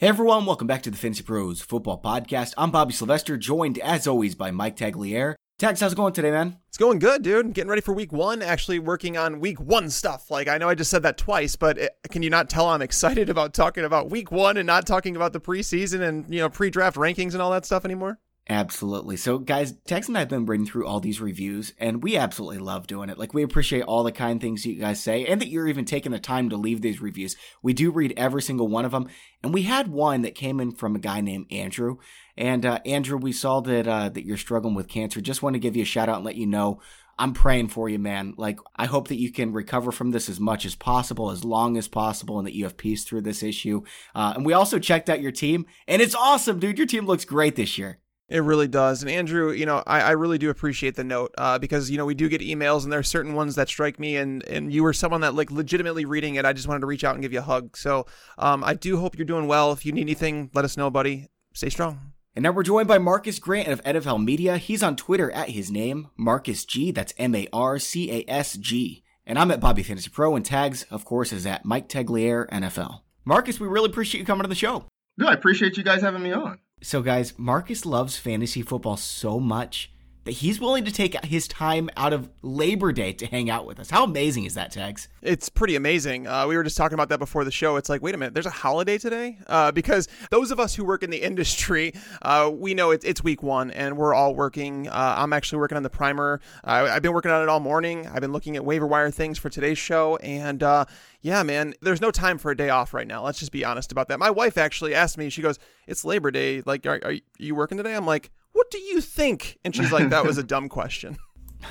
Hey everyone, welcome back to the Fantasy Pros Football Podcast. I'm Bobby Sylvester, joined as always by Mike Tagliere. Tags, how's it going today, man? It's going good, dude. Getting ready for week one. Actually, working on week one stuff. Like I know I just said that twice, but it, can you not tell I'm excited about talking about week one and not talking about the preseason and you know pre-draft rankings and all that stuff anymore? Absolutely. So, guys, Tags and I have been reading through all these reviews, and we absolutely love doing it. Like, we appreciate all the kind things you guys say, and that you're even taking the time to leave these reviews. We do read every single one of them, and we had one that came in from a guy named Andrew. And uh, Andrew, we saw that uh, that you're struggling with cancer. Just want to give you a shout out and let you know I'm praying for you, man. Like, I hope that you can recover from this as much as possible, as long as possible, and that you have peace through this issue. Uh, and we also checked out your team, and it's awesome, dude. Your team looks great this year. It really does. And Andrew, you know, I, I really do appreciate the note uh, because, you know, we do get emails and there are certain ones that strike me and, and you were someone that like legitimately reading it. I just wanted to reach out and give you a hug. So um, I do hope you're doing well. If you need anything, let us know, buddy. Stay strong. And now we're joined by Marcas Grant of NFL Media. He's on Twitter at his name, Marcas G. That's M A R C A S G. And I'm at Bobby Fantasy Pro, and tags, of course, is at Mike Tagliere NFL. Marcas, we really appreciate you coming to the show. No, I appreciate you guys having me on. So, guys, Marcas loves fantasy football so much that he's willing to take his time out of Labor Day to hang out with us. How amazing is that, Tags? It's pretty amazing. Uh, we were just talking about that before the show. It's like, wait a minute, there's a holiday today? Uh, because those of us who work in the industry, uh, we know it's, it's week one and we're all working. Uh, I'm actually working on the primer. I've been working on it all morning. I've been looking at waiver wire things for today's show. And uh, yeah, man, there's no time for a day off right now. Let's just be honest about that. My wife actually asked me, she goes, it's Labor Day. Like, are, are you working today? I'm like, what do you think? And she's like, that was a dumb question.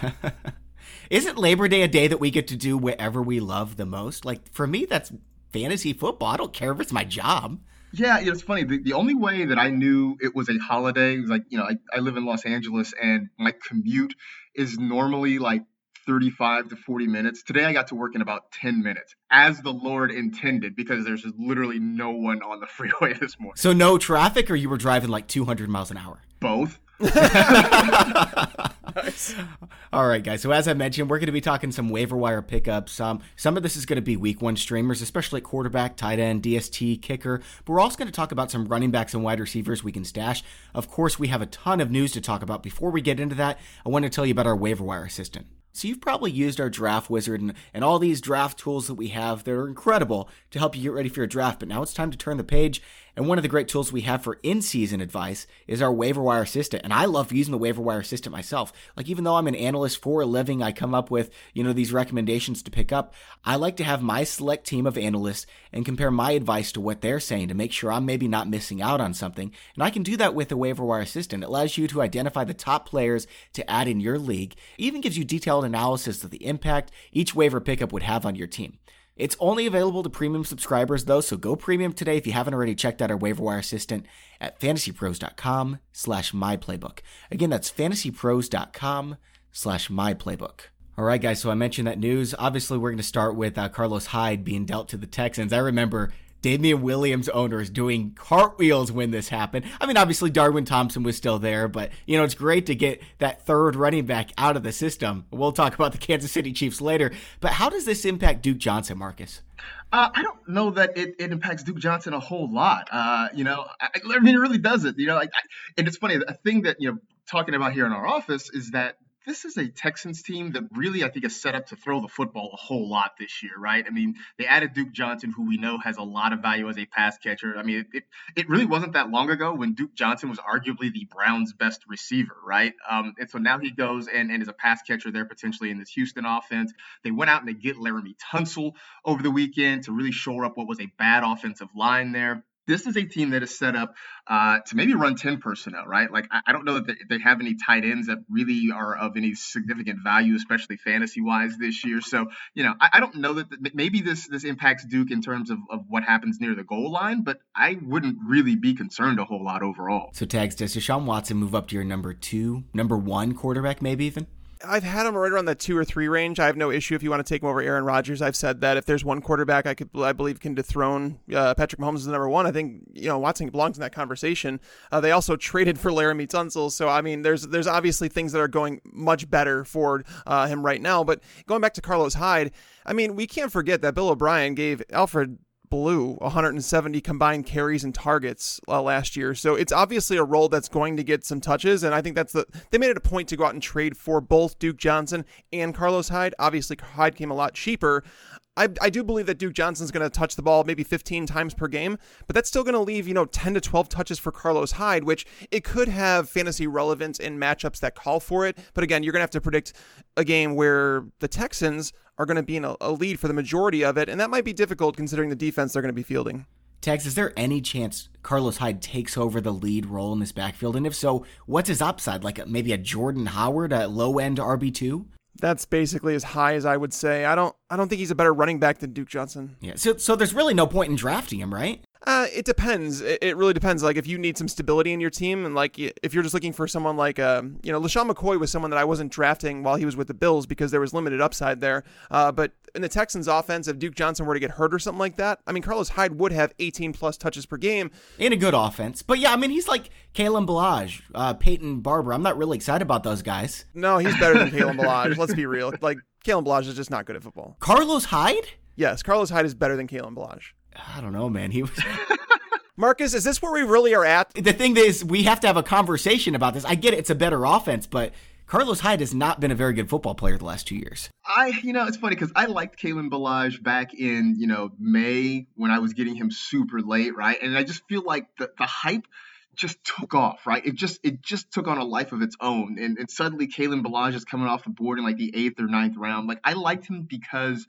Isn't Labor Day a day that we get to do whatever we love the most? Like, for me, that's fantasy football. I don't care if it's my job. Yeah, it's funny. The, the only way that I knew it was a holiday was like, you know, I, I live in Los Angeles and my commute is normally like 35 to 40 minutes. Today I got to work in about 10 minutes, as the Lord intended, because there's literally no one on the freeway this morning. So no traffic, or you were driving like 200 miles an hour? Both. All right, guys. So as I mentioned, we're going to be talking some waiver wire pickups. Um, some of this is going to be week one streamers, especially quarterback, tight end, DST, kicker. But we're also going to talk about some running backs and wide receivers we can stash. Of course, we have a ton of news to talk about. Before we get into that, I want to tell you about our waiver wire assistant. So you've probably used our draft wizard and, and all these draft tools that we have that are incredible to help you get ready for your draft. But now it's time to turn the page and one of the great tools we have for in season advice is our waiver wire assistant. And I love using the waiver wire assistant myself. Like, even though I'm an analyst for a living, I come up with, you know, these recommendations to pick up. I like to have my select team of analysts and compare my advice to what they're saying to make sure I'm maybe not missing out on something. And I can do that with the waiver wire assistant. It allows you to identify the top players to add in your league. It even gives you detailed analysis of the impact each waiver pickup would have on your team. It's only available to premium subscribers though, so go premium today if you haven't already checked out our waiver wire assistant at fantasypros.com slash myplaybook. Again, that's fantasypros.com slash myplaybook. All right, guys, so I mentioned that news. Obviously, we're going to start with uh, Carlos Hyde being dealt to the Texans. I remember Damien Williams owners doing cartwheels when this happened. I mean, obviously Darwin Thompson was still there, but you know, it's great to get that third running back out of the system. We'll talk about the Kansas City Chiefs later, but how does this impact Duke Johnson, Marcas? Uh, I don't know that it, it, impacts Duke Johnson a whole lot. Uh, you know, I, I, mean, it really doesn't. You know, like, I, and it's funny. A thing that you know, talking about here in our office is that this is a Texans team that really, I think, is set up to throw the football a whole lot this year, right? I mean, they added Duke Johnson, who we know has a lot of value as a pass catcher. I mean, it, it, really wasn't that long ago when Duke Johnson was arguably the Browns' best receiver, right? Um, and so now he goes and, and is a pass catcher there potentially in this Houston offense. They went out and they get Laremy Tunsil over the weekend to really shore up what was a bad offensive line there this is a team that is set up uh, to maybe run 10 personnel, right? Like, I, I don't know that they, they, have any tight ends that really are of any significant value, especially fantasy wise this year. So, you know, I, I don't know that the, maybe this this impacts Duke in terms of, of what happens near the goal line, but I wouldn't really be concerned a whole lot overall. So, tags, does Deshaun Watson move up to your number two, number one quarterback, maybe even? I've had him right around that two or three range. I have no issue if you want to take him over Aaron Rodgers. I've said that if there's one quarterback I could, I believe, can dethrone uh, Patrick Mahomes as number one, I think you know Watson belongs in that conversation. Uh, they also traded for Laremy Tunsil, so I mean, there's there's obviously things that are going much better for uh, him right now. But going back to Carlos Hyde, I mean, we can't forget that Bill O'Brien gave Alfred Blue 170 combined carries and targets uh, last year. So it's obviously a role that's going to get some touches, and I think that's the they made it a point to go out and trade for both Duke Johnson and Carlos Hyde. Obviously, Hyde came a lot cheaper. I, I do believe that Duke Johnson's going to touch the ball maybe 15 times per game, but that's still going to leave, you know, 10 to 12 touches for Carlos Hyde, which it could have fantasy relevance in matchups that call for it. But again, you're going to have to predict a game where the Texans are going to be in a, a lead for the majority of it, and that might be difficult considering the defense they're going to be fielding. Tags, is there any chance Carlos Hyde takes over the lead role in this backfield? And if so, what's his upside? Like maybe a Jordan Howard, a low end RB2? that's basically as high as I would say. I don't I don't think he's a better running back than Duke Johnson. Yeah. So so there's really no point in drafting him, right? Uh, it depends. It, it, really depends. Like if you need some stability in your team, and like if you're just looking for someone like, uh, you know, LeSean McCoy was someone that I wasn't drafting while he was with the Bills because there was limited upside there. Uh, but in the Texans' offense, if Duke Johnson were to get hurt or something like that, I mean, Carlos Hyde would have 18 plus touches per game in a good offense. But yeah, I mean, he's like Kalen Ballage, uh, Peyton Barber. I'm not really excited about those guys. No, he's better than Kalen Ballage. Let's be real. Like Kalen Ballage is just not good at football. Carlos Hyde? Yes, Carlos Hyde is better than Kalen Ballage. I don't know, man. He was. Marcas, is this where we really are at? The thing is, we have to have a conversation about this. I get it, it's a better offense, but Carlos Hyde has not been a very good football player the last two years. I, you know, it's funny because I liked Kalen Ballage back in, you know, May when I was getting him super late, right? And I just feel like the, the hype just took off, right? It just it just took on a life of its own. And, and suddenly Kalen Ballage is coming off the board in like the eighth or ninth round. Like I liked him because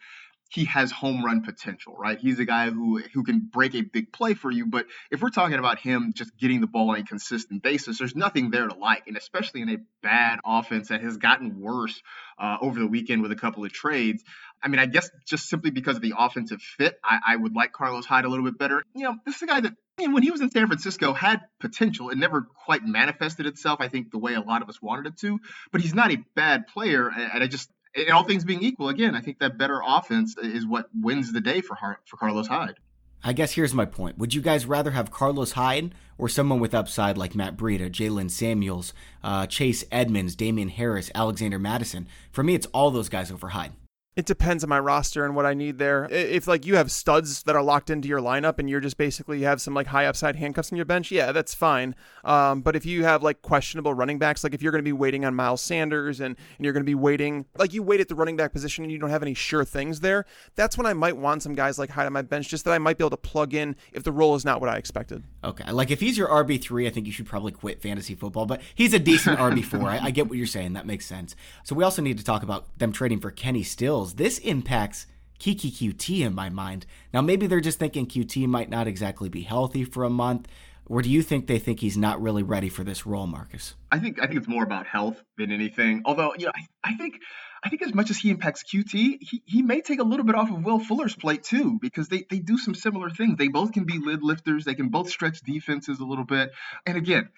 he has home run potential, right? He's a guy who who can break a big play for you. But if we're talking about him just getting the ball on a consistent basis, there's nothing there to like, and especially in a bad offense that has gotten worse uh, over the weekend with a couple of trades. I mean, I guess just simply because of the offensive fit, I, I would like Carlos Hyde a little bit better. You know, this is a guy that when he was in San Francisco, had potential. It never quite manifested itself, I think, the way a lot of us wanted it to. But he's not a bad player, and I just in all things being equal, again, I think that better offense is what wins the day for for Carlos Hyde. I guess here's my point. Would you guys rather have Carlos Hyde or someone with upside like Matt Breida, Jaylen Samuels, uh, Chase Edmonds, Damien Harris, Alexander Mattison? For me, it's all those guys over Hyde. It depends on my roster and what I need there. If like you have studs that are locked into your lineup and you're just basically you have some like high upside handcuffs on your bench, yeah, that's fine. Um, but if you have like questionable running backs, like if you're going to be waiting on Miles Sanders and, and you're going to be waiting, like you wait at the running back position and you don't have any sure things there, that's when I might want some guys like Hyde on my bench, just that I might be able to plug in if the role is not what I expected. Okay, like if he's your RB three, I think you should probably quit fantasy football. But he's a decent RB four. I, I get what you're saying. That makes sense. So we also need to talk about them trading for Kenny Stills. This impacts impacts Coutee in my mind. Now, maybe they're just thinking Coutee might not exactly be healthy for a month. Or do you think they think he's not really ready for this role, Marcas? I think I think it's more about health than anything. Although, you know, I, I think I think as much as he impacts Coutee, he, he may take a little bit off of Will Fuller's plate too, because they, they do some similar things. They both can be lid lifters. They can both stretch defenses a little bit. And again,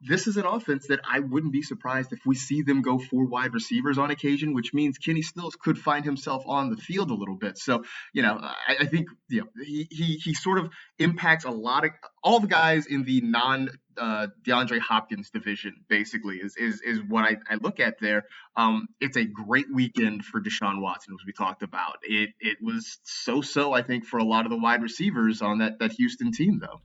this is an offense that I wouldn't be surprised if we see them go four wide receivers on occasion, which means Kenny Stills could find himself on the field a little bit. So, you know, I, I think you know he, he he sort of impacts a lot of all the guys in the non uh, DeAndre Hopkins division. Basically, is is is what I, I look at there. Um, it's a great weekend for Deshaun Watson, as we talked about. It it was so so I think for a lot of the wide receivers on that that Houston team though.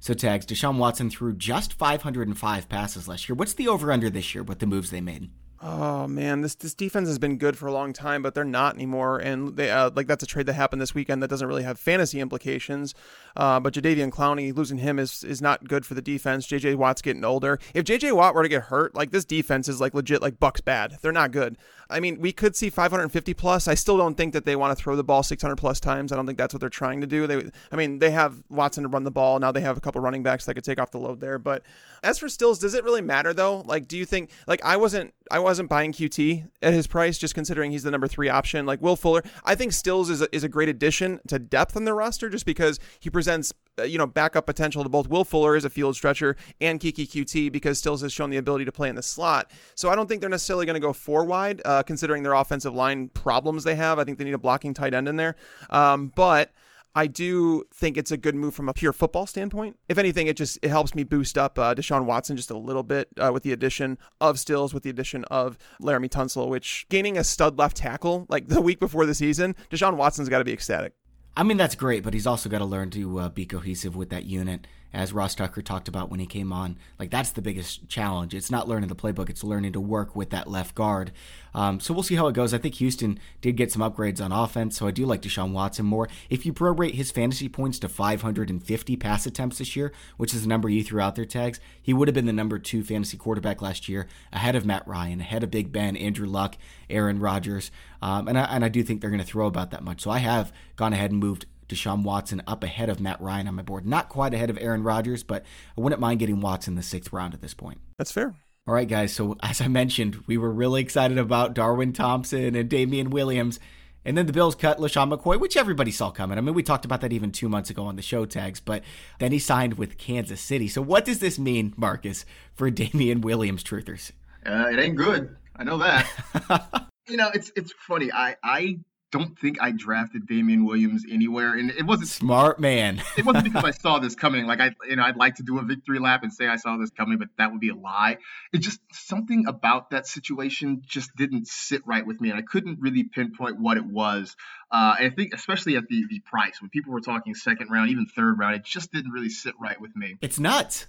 So tags Deshaun Watson threw just 505 passes last year. What's the over under this year with the moves they made? Oh man, this this defense has been good for a long time, but they're not anymore. And they uh, like that's a trade that happened this weekend that doesn't really have fantasy implications. Uh, but Jadeveon Clowney losing him is is not good for the defense. JJ Watt's getting older. If JJ Watt were to get hurt, like this defense is like legit like Bucks bad. They're not good. I mean, we could see 550 plus. I still don't think that they want to throw the ball 600 plus times. I don't think that's what they're trying to do. They, I mean, they have Watson to run the ball. Now they have a couple running backs that could take off the load there. But as for Stills, does it really matter though? Like, do you think like I wasn't I wasn't buying Coutee at his price just considering he's the number three option. Like Will Fuller, I think Stills is a, is a great addition to depth on the roster just because he presents uh, you know backup potential to both Will Fuller as a field stretcher and Keke Coutee because Stills has shown the ability to play in the slot. So I don't think they're necessarily going to go four wide uh, considering their offensive line problems they have. I think they need a blocking tight end in there, um, but. I do think it's a good move from a pure football standpoint. If anything, it just it helps me boost up uh, Deshaun Watson just a little bit uh, with the addition of Stills, with the addition of Laremy Tunsil, which gaining a stud left tackle like the week before the season, Deshaun Watson's got to be ecstatic. I mean, that's great, but he's also got to learn to uh, be cohesive with that unit as Ross Tucker talked about when he came on. Like that's the biggest challenge. It's not learning the playbook; it's learning to work with that left guard. Um, so we'll see how it goes. I think Houston did get some upgrades on offense, so I do like Deshaun Watson more. If you prorate his fantasy points to 550 pass attempts this year, which is the number you threw out there, tags, he would have been the number two fantasy quarterback last year, ahead of Matt Ryan, ahead of Big Ben, Andrew Luck, Aaron Rodgers, um, and I, and I do think they're going to throw about that much. So I have gone ahead and moved Deshaun Watson up ahead of Matt Ryan on my board. Not quite ahead of Aaron Rodgers, but I wouldn't mind getting Watson the sixth round at this point. That's fair. All right, guys. So, as I mentioned, we were really excited about Darwin Thompson and Damien Williams. And then the Bills cut LeSean McCoy, which everybody saw coming. I mean, we talked about that even two months ago on the show tags, but then he signed with Kansas City. So, what does this mean, Marcus, for Damien Williams truthers? Uh, it ain't good. I know that. you know, it's it's funny. I I don't think I drafted Damien Williams anywhere, and it wasn't smart man. it wasn't because I saw this coming. Like I, you know, I'd like to do a victory lap and say I saw this coming, but that would be a lie. It just something about that situation just didn't sit right with me, and I couldn't really pinpoint what it was. Uh, I think, especially at the the price, when people were talking second round, even third round, it just didn't really sit right with me. It's nuts.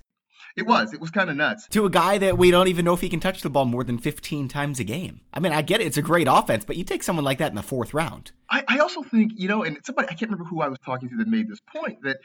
It was. It was kind of nuts. To a guy that we don't even know if he can touch the ball more than 15 times a game. I mean, I get it. It's a great offense, but you take someone like that in the fourth round. I, I also think, you know, and somebody, I can't remember who I was talking to that made this point that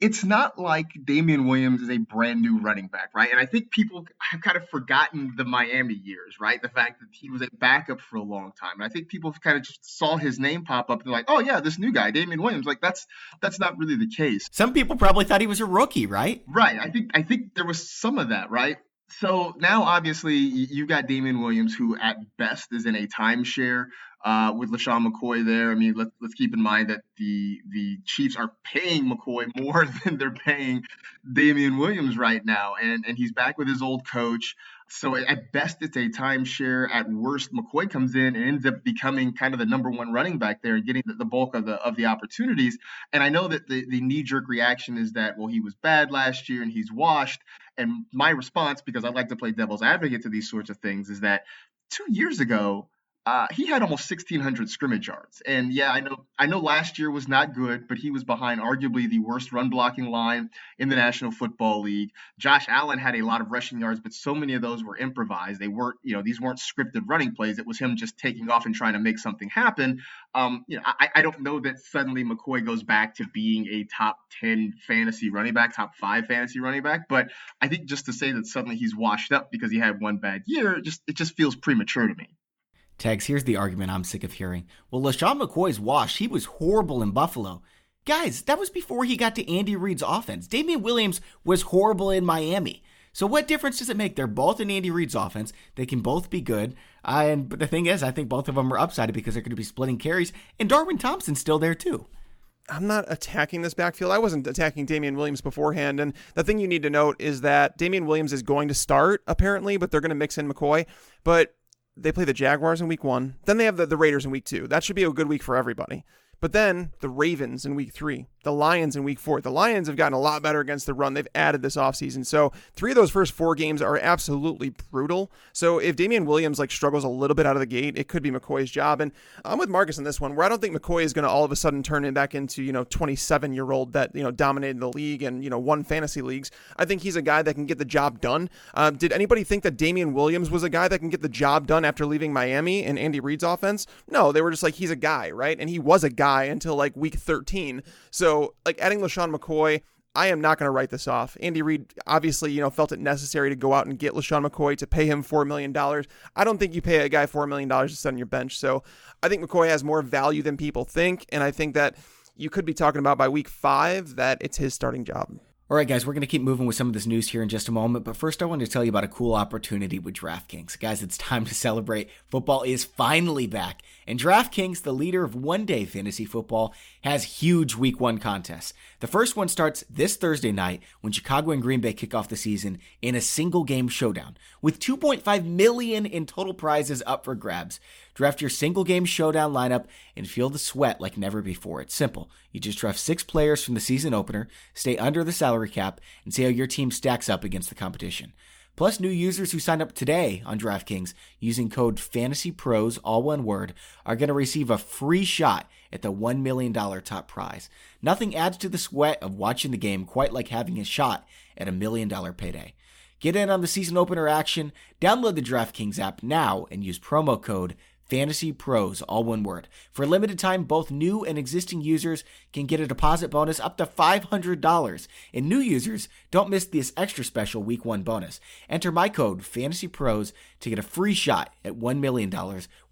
it's not like Damien Williams is a brand new running back, right? And I think people have kind of forgotten the Miami years, right? The fact that he was a backup for a long time. And I think people kind of just saw his name pop up and they're like, oh yeah, this new guy, Damien Williams. Like that's that's not really the case. Some people probably thought he was a rookie, right? Right. I think I think there was some of that, right? So now, obviously, you've got Damien Williams, who at best is in a timeshare uh, with LeSean McCoy there. I mean, let, let's keep in mind that the the Chiefs are paying McCoy more than they're paying Damien Williams right now, and and he's back with his old coach. So at best, it's a timeshare. At worst, McCoy comes in and ends up becoming kind of the number one running back there and getting the, bulk of the of the opportunities. And I know that the, the knee jerk reaction is that well, he was bad last year and he's washed. And my response, because I like to play devil's advocate to these sorts of things, is that two years ago uh, he had almost 1,600 scrimmage yards, and yeah, I know I know last year was not good, but he was behind arguably the worst run blocking line in the National Football League. Josh Allen had a lot of rushing yards, but so many of those were improvised. They weren't, you know, these weren't scripted running plays. It was him just taking off and trying to make something happen. Um, you know, I, I don't know that suddenly McCoy goes back to being a top 10 fantasy running back, top five fantasy running back, but I think just to say that suddenly he's washed up because he had one bad year, just it just feels premature to me. Tags, here's the argument I'm sick of hearing. Well, LeSean McCoy's washed. He was horrible in Buffalo. Guys, that was before he got to Andy Reid's offense. Damien Williams was horrible in Miami. So what difference does it make? They're both in Andy Reid's offense. They can both be good. And but the thing is, I think both of them are upsided because they're going to be splitting carries. And Darwin Thompson's still there too. I'm not attacking this backfield. I wasn't attacking Damien Williams beforehand. And the thing you need to note is that Damien Williams is going to start, apparently, but they're going to mix in McCoy. But they play the Jaguars in week one. Then they have the, the Raiders in week two. That should be a good week for everybody. But then the Ravens in week three, the Lions in week four. The Lions have gotten a lot better against the run. They've added this offseason. So three of those first four games are absolutely brutal. So if Damien Williams like struggles a little bit out of the gate, it could be McCoy's job. And I'm with Marcas on this one, where I don't think McCoy is going to all of a sudden turn it back into, you know, 27 year old that, you know, dominated the league and, you know, won fantasy leagues. I think he's a guy that can get the job done. Uh, did anybody think that Damien Williams was a guy that can get the job done after leaving Miami and Andy Reid's offense? No, they were just like, he's a guy, right? And he was a guy until like week 13. So, like, adding LeSean McCoy, I am not going to write this off. Andy Reid obviously, you know, felt it necessary to go out and get LeSean McCoy to pay him $4 million. I don't think you pay a guy $4 million to sit on your bench. So I think McCoy has more value than people think. And I think that you could be talking about by week five that it's his starting job. All right, guys, we're going to keep moving with some of this news here in just a moment. But first, I want to tell you about a cool opportunity with DraftKings. Guys, it's time to celebrate. Football is finally back. And DraftKings, the leader of one day fantasy football, has huge week one contests. The first one starts this Thursday night when Chicago and Green Bay kick off the season in a single game showdown with 2.5 million in total prizes up for grabs. Draft your single game showdown lineup and feel the sweat like never before. It's simple. You just draft six players from the season opener, stay under the salary cap, and see how your team stacks up against the competition. Plus, new users who sign up today on DraftKings using code FANTASYPROS, all one word, are going to receive a free shot at the $1 million top prize. Nothing adds to the sweat of watching the game quite like having a shot at a million dollar payday. Get in on the season opener action, download the DraftKings app now, and use promo code Fantasy Pros, all one word. For a limited time, both new and existing users can get a deposit bonus up to $500. And new users don't miss this extra special week one bonus. Enter my code Fantasy Pros to get a free shot at $1 million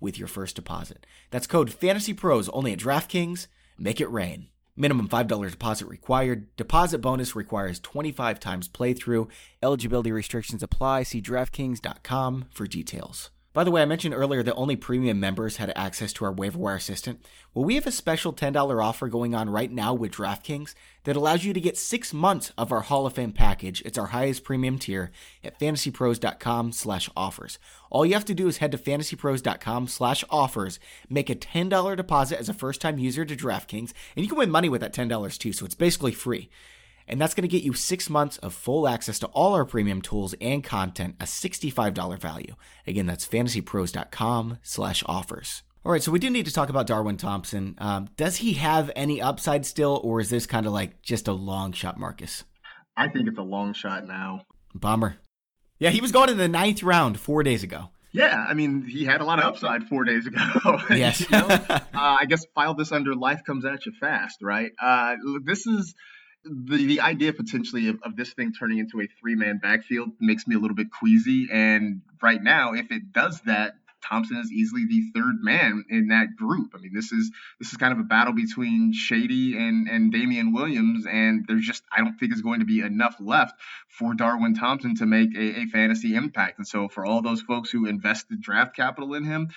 with your first deposit. That's code Fantasy Pros only at DraftKings. Make it rain. Minimum $5 deposit required. Deposit bonus requires 25 times playthrough. Eligibility restrictions apply. See DraftKings.com for details. By the way, I mentioned earlier that only premium members had access to our waiver wire assistant. Well, we have a special $10 offer going on right now with DraftKings that allows you to get six months of our Hall of Fame package. It's our highest premium tier at fantasypros.com slash offers. All you have to do is head to fantasypros.com slash offers, make a $10 deposit as a first-time user to DraftKings, and you can win money with that $10 too, so it's basically free and that's going to get you six months of full access to all our premium tools and content, a $65 value. Again, that's fantasypros.com slash offers. All right, so we do need to talk about Darwin Thompson. Um, does he have any upside still, or is this kind of like just a long shot, Marcas? I think it's a long shot now. Bummer. Yeah, he was going in the ninth round four days ago. Yeah, I mean, he had a lot of upside four days ago. Yes. you know? uh, I guess file this under life comes at you fast, right? Uh, this is the, the idea potentially of, of this thing turning into a three man backfield makes me a little bit queasy. And right now, if it does that, Thompson is easily the third man in that group. I mean, this is this is kind of a battle between Shady and and Damien Williams, and there's just I don't think is going to be enough left for Darwin Thompson to make a, a fantasy impact. And so for all those folks who invested draft capital in him,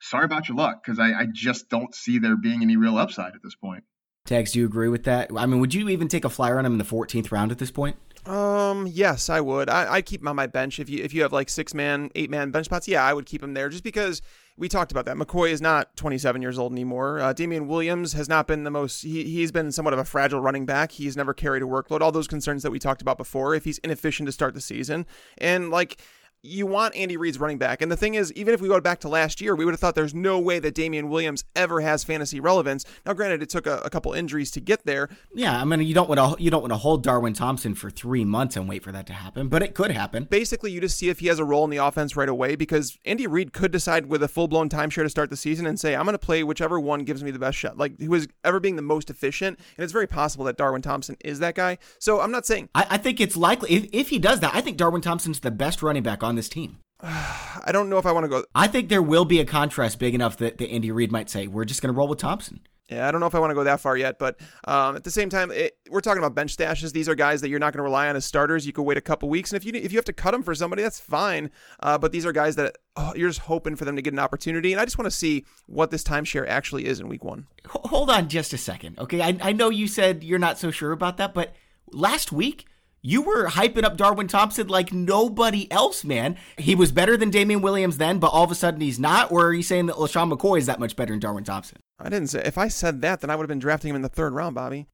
sorry about your luck because I, I just don't see there being any real upside at this point. Tags, do you agree with that? I mean, would you even take a flyer on him in the 14th round at this point? Um, yes, I would. I, I'd keep him on my bench if you if you have like six man, eight man bench spots. Yeah, I would keep him there just because we talked about that. McCoy is not 27 years old anymore. Uh, Damien Williams has not been the most. He he's been somewhat of a fragile running back. He's never carried a workload. All those concerns that we talked about before. If he's inefficient to start the season, and like you want Andy Reid's running back. And the thing is, even if we go back to last year, we would have thought there's no way that Damien Williams ever has fantasy relevance. Now, granted, it took a, a couple injuries to get there. Yeah, I mean, you don't want to you don't want to hold Darwin Thompson for three months and wait for that to happen, but it could happen. Basically, you just see if he has a role in the offense right away because Andy Reid could decide with a full blown timeshare to start the season and say, I'm going to play whichever one gives me the best shot, like who is ever being the most efficient. And it's very possible that Darwin Thompson is that guy. So I'm not saying I, I think it's likely if, if he does that. I think Darwin Thompson's the best running back on this team. I don't know if I want to go. I think there will be a contrast big enough that, that Andy Reid might say, we're just going to roll with Thompson. Yeah, I don't know if I want to go that far yet, but um, at the same time, it, we're talking about bench stashes. These are guys that you're not going to rely on as starters. You could wait a couple weeks, and if you if you have to cut them for somebody, that's fine. Uh, but these are guys that oh, you're just hoping for them to get an opportunity, and I just want to see what this timeshare actually is in week one. Hold on just a second, okay? I, I know you said you're not so sure about that, but last week you were hyping up Darwin Thompson like nobody else, man. He was better than Damien Williams then, but all of a sudden he's not? Or are you saying that LeSean McCoy is that much better than Darwin Thompson? I didn't say. If I said that, then I would have been drafting him in the third round, Bobby.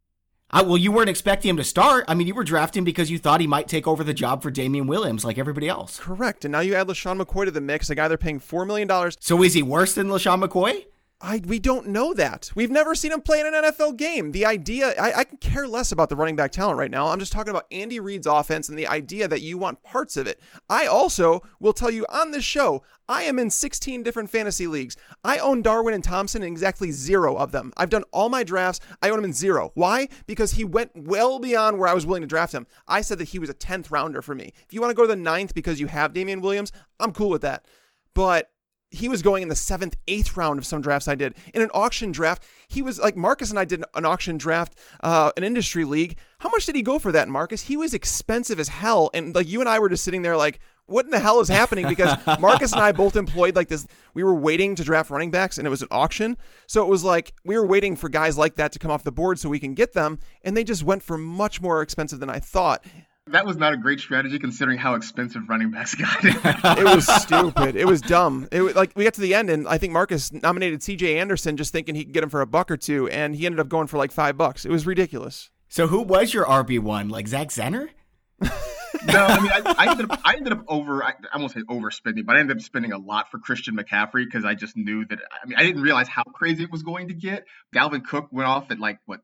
I, well, you weren't expecting him to start. I mean, you were drafting because you thought he might take over the job for Damien Williams, like everybody else. Correct. And now you add LeSean McCoy to the mix, a guy they're paying $4 million. So is he worse than LeSean McCoy? I we don't know that. We've never seen him play in an NFL game. The idea I, I can care less about the running back talent right now. I'm just talking about Andy Reid's offense and the idea that you want parts of it. I also will tell you on this show, I am in 16 different fantasy leagues. I own Darwin and Thompson in exactly zero of them. I've done all my drafts. I own him in zero. Why? Because he went well beyond where I was willing to draft him. I said that he was a 10th rounder for me. If you want to go to the ninth because you have Damien Williams, I'm cool with that. But he was going in the seventh, eighth round of some drafts I did. In an auction draft, he was like Marcas and I did an auction draft, uh, an industry league. How much did he go for that, Marcas? He was expensive as hell. And like you and I were just sitting there like, what in the hell is happening? Because Marcas and I both employed like this. We were waiting to draft running backs, and it was an auction. So it was like we were waiting for guys like that to come off the board so we can get them, and they just went for much more expensive than I thought. That was not a great strategy considering how expensive running backs got. it was stupid. It was dumb. It was, like we got to the end, and I think Marcas nominated C.J. Anderson just thinking he could get him for a buck or two, and he ended up going for like five bucks. It was ridiculous. So who was your RB one? Like Zach Zenner? no, I mean, I, I, ended up, I ended up over, I, I won't say overspending, but I ended up spending a lot for Christian McCaffrey because I just knew that, I mean, I didn't realize how crazy it was going to get. Dalvin Cook went off at like, what,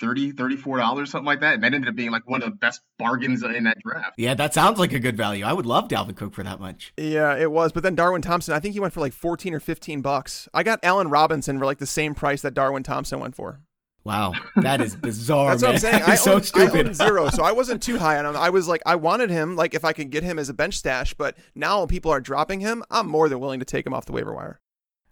30 $34, something like that. And that ended up being like one of the best bargains in that draft. Yeah, that sounds like a good value. I would love Dalvin Cook for that much. Yeah, it was. But then Darwin Thompson, I think he went for like 14 or 15 bucks. I got Allen Robinson for like the same price that Darwin Thompson went for. Wow, that is bizarre. That's man. what I'm saying. I I so owned, stupid. I zero, so I wasn't too high on him. I was like, I wanted him, like if I could get him as a bench stash. But now people are dropping him. I'm more than willing to take him off the waiver wire.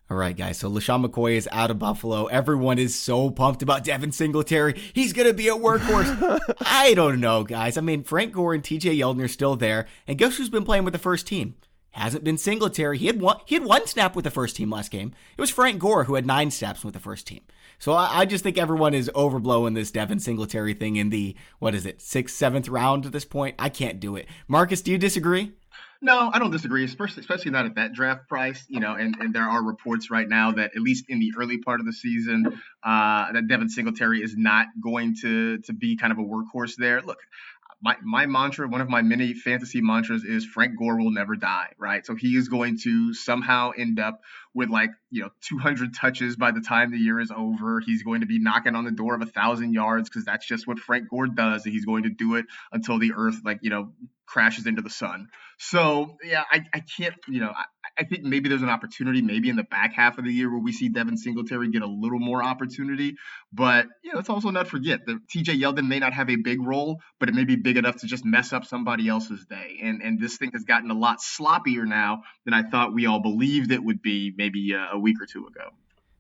All right, guys. So LeSean McCoy is out of Buffalo. Everyone is so pumped about Devin Singletary. He's going to be a workhorse. I don't know, guys. I mean, Frank Gore and TJ Yeldon are still there. And guess who's been playing with the first team? Hasn't been Singletary. He had one, he had one snap with the first team last game. It was Frank Gore who had nine snaps with the first team. So I, I just think everyone is overblowing this Devin Singletary thing in the, what is it, sixth, seventh round at this point. I can't do it. Marcas, do you disagree? No, I don't disagree, especially especially not at that draft price. You know, and, and there are reports right now that at least in the early part of the season, uh, that Devin Singletary is not going to to be kind of a workhorse there. Look, my, my mantra, one of my many fantasy mantras is Frank Gore will never die, right? So he is going to somehow end up with like, you know, 200 touches by the time the year is over. He's going to be knocking on the door of a thousand yards because that's just what Frank Gore does. And he's going to do it until the earth, like, you know, crashes into the sun. So yeah, I, I can't, you know, I, I think maybe there's an opportunity maybe in the back half of the year where we see Devin Singletary get a little more opportunity. But you know, let's also not forget that TJ Yeldon may not have a big role, but it may be big enough to just mess up somebody else's day. And and this thing has gotten a lot sloppier now than I thought we all believed it would be maybe a, uh, a week or two ago.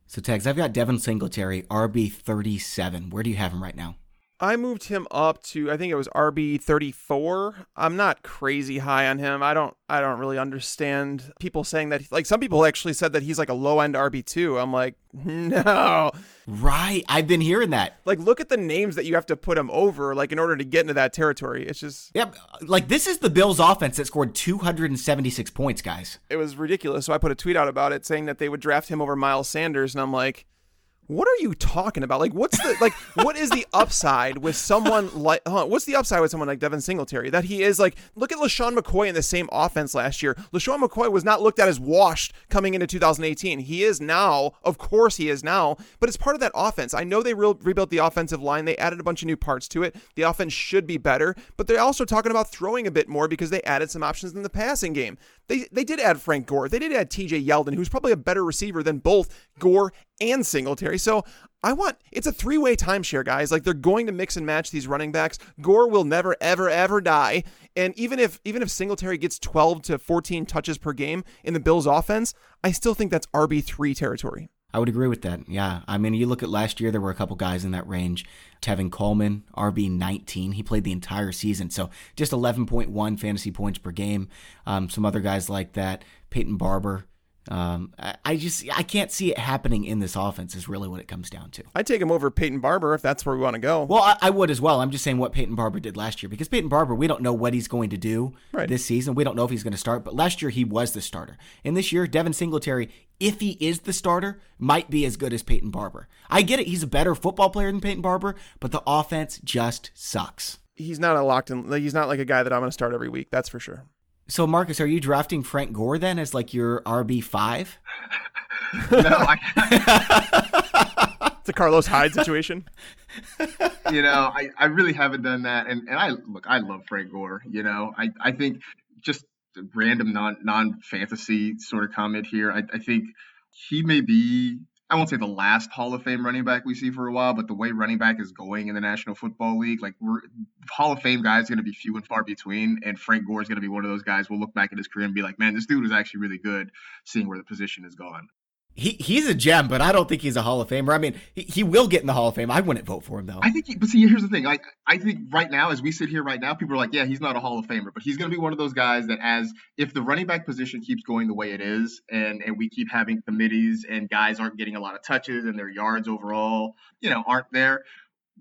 So, Tags, I've got Devin Singletary, RB 37. Where do you have him right now? I moved him up to I think it was RB 34. I'm not crazy high on him. I don't I don't really understand people saying that like some people actually said that he's like a low end RB2. I'm like, "No." Right. I've been hearing that. Like look at the names that you have to put him over like in order to get into that territory. It's just Yep. Like this is the Bills offense that scored 276 points, guys. it was ridiculous. So I put a tweet out about it saying that they would draft him over Miles Sanders and I'm like what are you talking about? Like, what's the like? what is the upside with someone like? Huh, what's the upside with someone like Devin Singletary? That he is like, look at LeSean McCoy in the same offense last year. LeSean McCoy was not looked at as washed coming into 2018. He is now, of course, he is now, but it's part of that offense. I know they re- rebuilt the offensive line. They added a bunch of new parts to it. The offense should be better, but they're also talking about throwing a bit more because they added some options in the passing game. They they did add Frank Gore. They did add T.J. Yeldon, who's probably a better receiver than both Gore and Singletary. So I want it's a three way timeshare, guys. Like they're going to mix and match these running backs. Gore will never, ever, ever die. And even if even if Singletary gets 12 to 14 touches per game in the Bills offense, I still think that's RB three territory. I would agree with that. Yeah. I mean, you look at last year, there were a couple guys in that range. Tevin Coleman, RB 19. He played the entire season. So just 11.1 fantasy points per game. Um, some other guys like that. Peyton Barber. Um, I, I just I can't see it happening in this offense. Is really what it comes down to. I'd take him over Peyton Barber if that's where we want to go. Well, I, I would as well. I'm just saying what Peyton Barber did last year because Peyton Barber, we don't know what he's going to do Right. this season. We don't know if he's going to start, but last year he was the starter. And this year, Devin Singletary, if he is the starter, might be as good as Peyton Barber. I get it; he's a better football player than Peyton Barber, but the offense just sucks. He's not a locked in. Like, he's not like a guy that I'm going to start every week. That's for sure. So, Marcas, are you drafting Frank Gore then as like your RB five? No, I, It's a Carlos Hyde situation. you know, I, I really haven't done that. And and I look, I love Frank Gore. You know, I, I think just a random non non fantasy sort of comment here. I, I think he may be I won't say the last Hall of Fame running back we see for a while, but the way running back is going in the National Football League, like we're Hall of Fame guys going to be few and far between, and Frank Gore is going to be one of those guys. We'll look back at his career and be like, man, this dude was actually really good. Seeing where the position has gone. He he's a gem, but I don't think he's a Hall of Famer. I mean, he, he will get in the Hall of Fame. I wouldn't vote for him though. I think, he- but see, here's the thing. Like, I think right now, as we sit here right now, people are like, yeah, he's not a Hall of Famer, but he's going to be one of those guys that, as if the running back position keeps going the way it is, and and we keep having committees and guys aren't getting a lot of touches and their yards overall, you know, aren't there,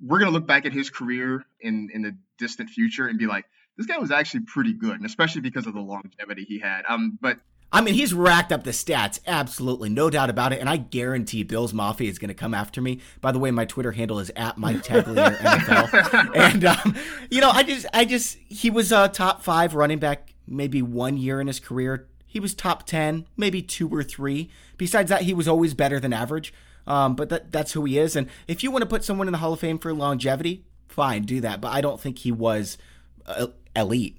we're going to look back at his career in in the distant future and be like, this guy was actually pretty good, and especially because of the longevity he had. Um, but I mean, he's racked up the stats, absolutely, no doubt about it. And I guarantee Bills Mafia is going to come after me. By the way, my Twitter handle is at Mike Tagliere NFL. and um, you know, I just, I just, he was a top five running back maybe one year in his career. He was top ten, maybe two or three. Besides that, he was always better than average. Um, but that, that's who he is. And if you want to put someone in the Hall of Fame for longevity, fine, do that. But I don't think he was uh, elite.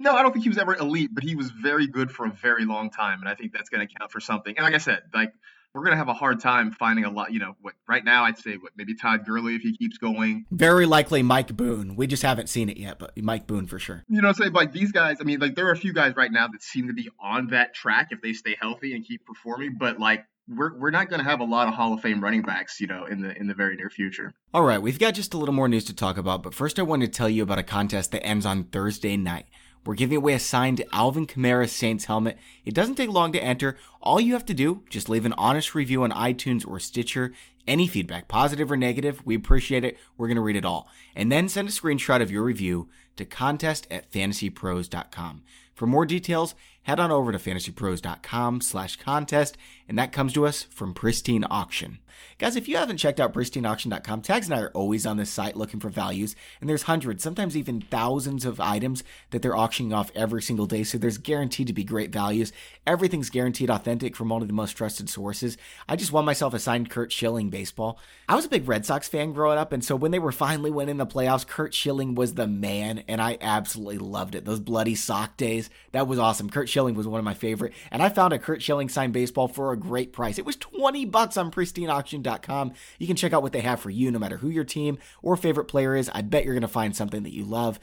No, I don't think he was ever elite, but he was very good for a very long time, and I think that's going to count for something. And like I said, like we're going to have a hard time finding a lot. You know, what right now I'd say what maybe Todd Gurley if he keeps going. Very likely Mike Boone. We just haven't seen it yet, but Mike Boone for sure. You know, say like these guys. I mean, like there are a few guys right now that seem to be on that track if they stay healthy and keep performing, but like we're we're not going to have a lot of Hall of Fame running backs, you know, in the in the very near future. All right, we've got just a little more news to talk about, but first I want to tell you about a contest that ends on Thursday night. We're giving away a signed Alvin Kamara Saints helmet. It doesn't take long to enter. All you have to do, just leave an honest review on iTunes or Stitcher. Any feedback, positive or negative, we appreciate it. We're going to read it all. And then send a screenshot of your review to contest at fantasypros.com. For more details, head on over to fantasypros.com slash contest, and that comes to us from Pristine Auction. Guys, if you haven't checked out pristineauction.com, Tags and I are always on this site looking for values, and there's hundreds, sometimes even thousands of items that they're auctioning off every single day, so there's guaranteed to be great values. Everything's guaranteed authentic from one of the most trusted sources. I just won myself a signed Curt Schilling baseball. I was a big Red Sox fan growing up, and so when they were finally winning the playoffs, Curt Schilling was the man, and I absolutely loved it. Those bloody sock days, that was awesome. Curt Schilling was one of my favorite, and I found a Curt Schilling signed baseball for a great price. It was 20 bucks on pristineauction.com you can check out what they have for you, no matter who your team or favorite player is. I bet you're going to find something that you love.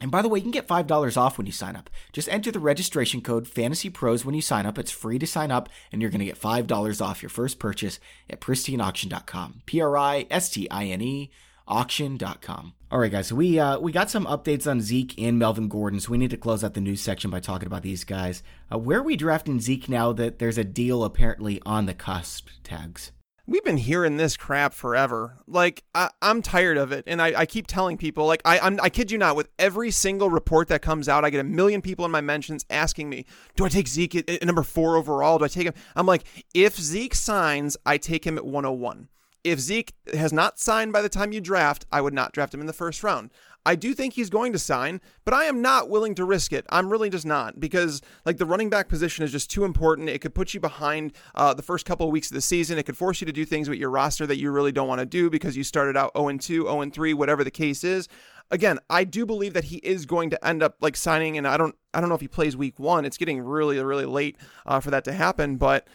And by the way, you can get $5 off when you sign up. Just enter the registration code Fantasy Pros when you sign up. It's free to sign up, and you're going to get $5 off your first purchase at pristineauction.com. P R I S T I N E auction.com. All right, guys. So we uh, we got some updates on Zeke and Melvin Gordon. So we need to close out the news section by talking about these guys. Uh, where are we drafting Zeke now that there's a deal apparently on the cusp? Tags. We've been hearing this crap forever. Like I, am tired of it, and I, I, keep telling people. Like I, I'm, I kid you not. With every single report that comes out, I get a million people in my mentions asking me, "Do I take Zeke at, at number four overall? Do I take him?" I'm like, if Zeke signs, I take him at 101 if Zeke has not signed by the time you draft, I would not draft him in the first round. I do think he's going to sign, but I am not willing to risk it. I'm really just not because like the running back position is just too important. It could put you behind uh, the first couple of weeks of the season. It could force you to do things with your roster that you really don't want to do because you started out 0 2, 0 3, whatever the case is. Again, I do believe that he is going to end up like signing, and I don't, I don't know if he plays week one. It's getting really, really late uh, for that to happen, but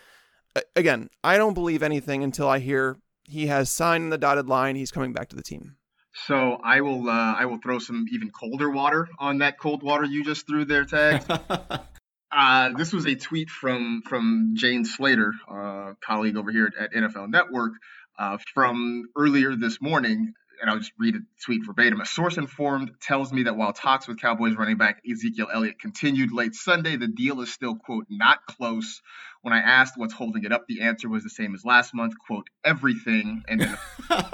again, I don't believe anything until I hear he has signed the dotted line. He's coming back to the team. So I will uh, I will throw some even colder water on that cold water you just threw there, Tag. uh, this was a tweet from from Jane Slater, uh, colleague over here at, NFL Network, uh, from earlier this morning. And I'll just read a tweet verbatim. A source informed tells me that while talks with Cowboys running back Ezekiel Elliott continued late Sunday, the deal is still, quote, not close. When I asked what's holding it up, the answer was the same as last month, quote, everything. And then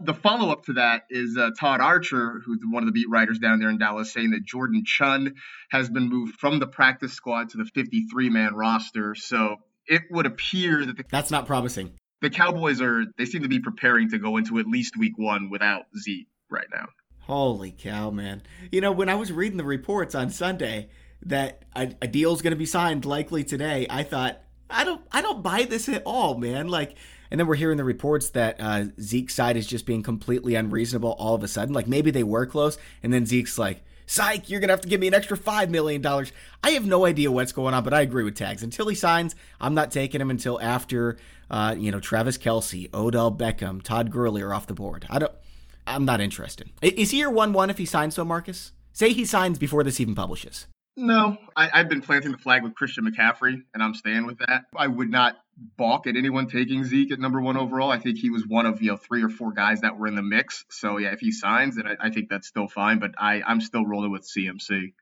the follow up to that is uh, Todd Archer, who's one of the beat writers down there in Dallas, saying that Jordan Chunn has been moved from the practice squad to the 53 man roster. So it would appear that the, that's not promising. The Cowboys are, they seem to be preparing to go into at least week one without Zeke right now. Holy cow, man. You know, when I was reading the reports on Sunday that a, a deal's going to be signed likely today, I thought, I don't I don't buy this at all, man. Like and then we're hearing the reports that uh, Zeke's side is just being completely unreasonable all of a sudden. Like maybe they were close, and then Zeke's like, Psych, you're going to have to give me an extra $5 million. I have no idea what's going on, but I agree with Tags. Until he signs, I'm not taking him until after, uh, you know, Travis Kelce, Odell Beckham, Todd Gurley are off the board. I don't, I'm not interested. Is he your 1 1 if he signs so, Marcas? Say he signs before this even publishes. No, I, have been planting the flag with Christian McCaffrey, and I'm staying with that. I would not balk at anyone taking Zeke at number one overall. I think he was one of you know three or four guys that were in the mix. So yeah, if he signs, then I, I think that's still fine. But I, I'm still rolling with CMC.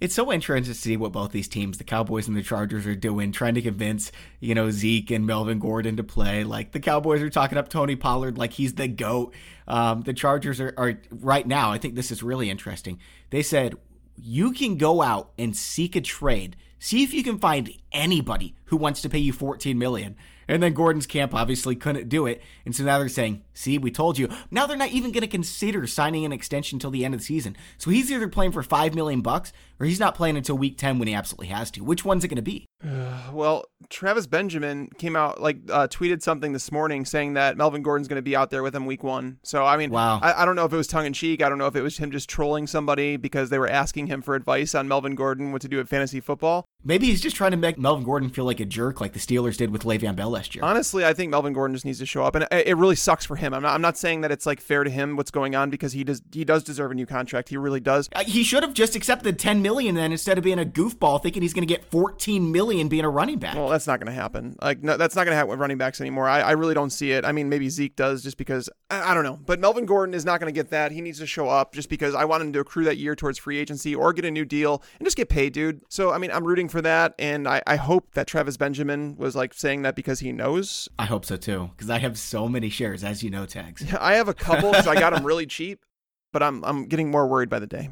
It's so interesting to see what both these teams, the Cowboys and the Chargers, are doing, trying to convince, you know, Zeke and Melvin Gordon to play. Like the Cowboys are talking up Tony Pollard like he's the GOAT. Um, the Chargers are, are right now, I think this is really interesting. They said you can go out and seek a trade See if you can find anybody who wants to pay you 14 million. And then Gordon's camp obviously couldn't do it. And so now they're saying, see, we told you. Now they're not even going to consider signing an extension until the end of the season. So he's either playing for 5 million bucks or he's not playing until week 10 when he absolutely has to. Which one's it going to be? well, Travis Benjamin came out, like, uh, tweeted something this morning saying that Melvin Gordon's going to be out there with him week one. So, I mean, wow. I, I don't know if it was tongue in cheek. I don't know if it was him just trolling somebody because they were asking him for advice on Melvin Gordon, what to do at fantasy football. Maybe he's just trying to make Melvin Gordon feel like a jerk, like the Steelers did with Le'Veon Bell last year. Honestly, I think Melvin Gordon just needs to show up, and it really sucks for him. I'm not, I'm not saying that it's like fair to him what's going on because he does he does deserve a new contract. He really does. Uh, he should have just accepted 10 million then instead of being a goofball thinking he's going to get 14 million being a running back. Well, that's not going to happen. Like, no, that's not going to happen with running backs anymore. I, I really don't see it. I mean, maybe Zeke does just because I, I don't know, but Melvin Gordon is not going to get that. He needs to show up just because I want him to accrue that year towards free agency or get a new deal and just get paid, dude. So I mean, I'm rooting for that, and I, I hope that Travis Benjamin was like saying that because he knows. I hope so too, because I have so many shares, as you know, Tags. I have a couple because I got them really cheap, but I'm I'm getting more worried by the day.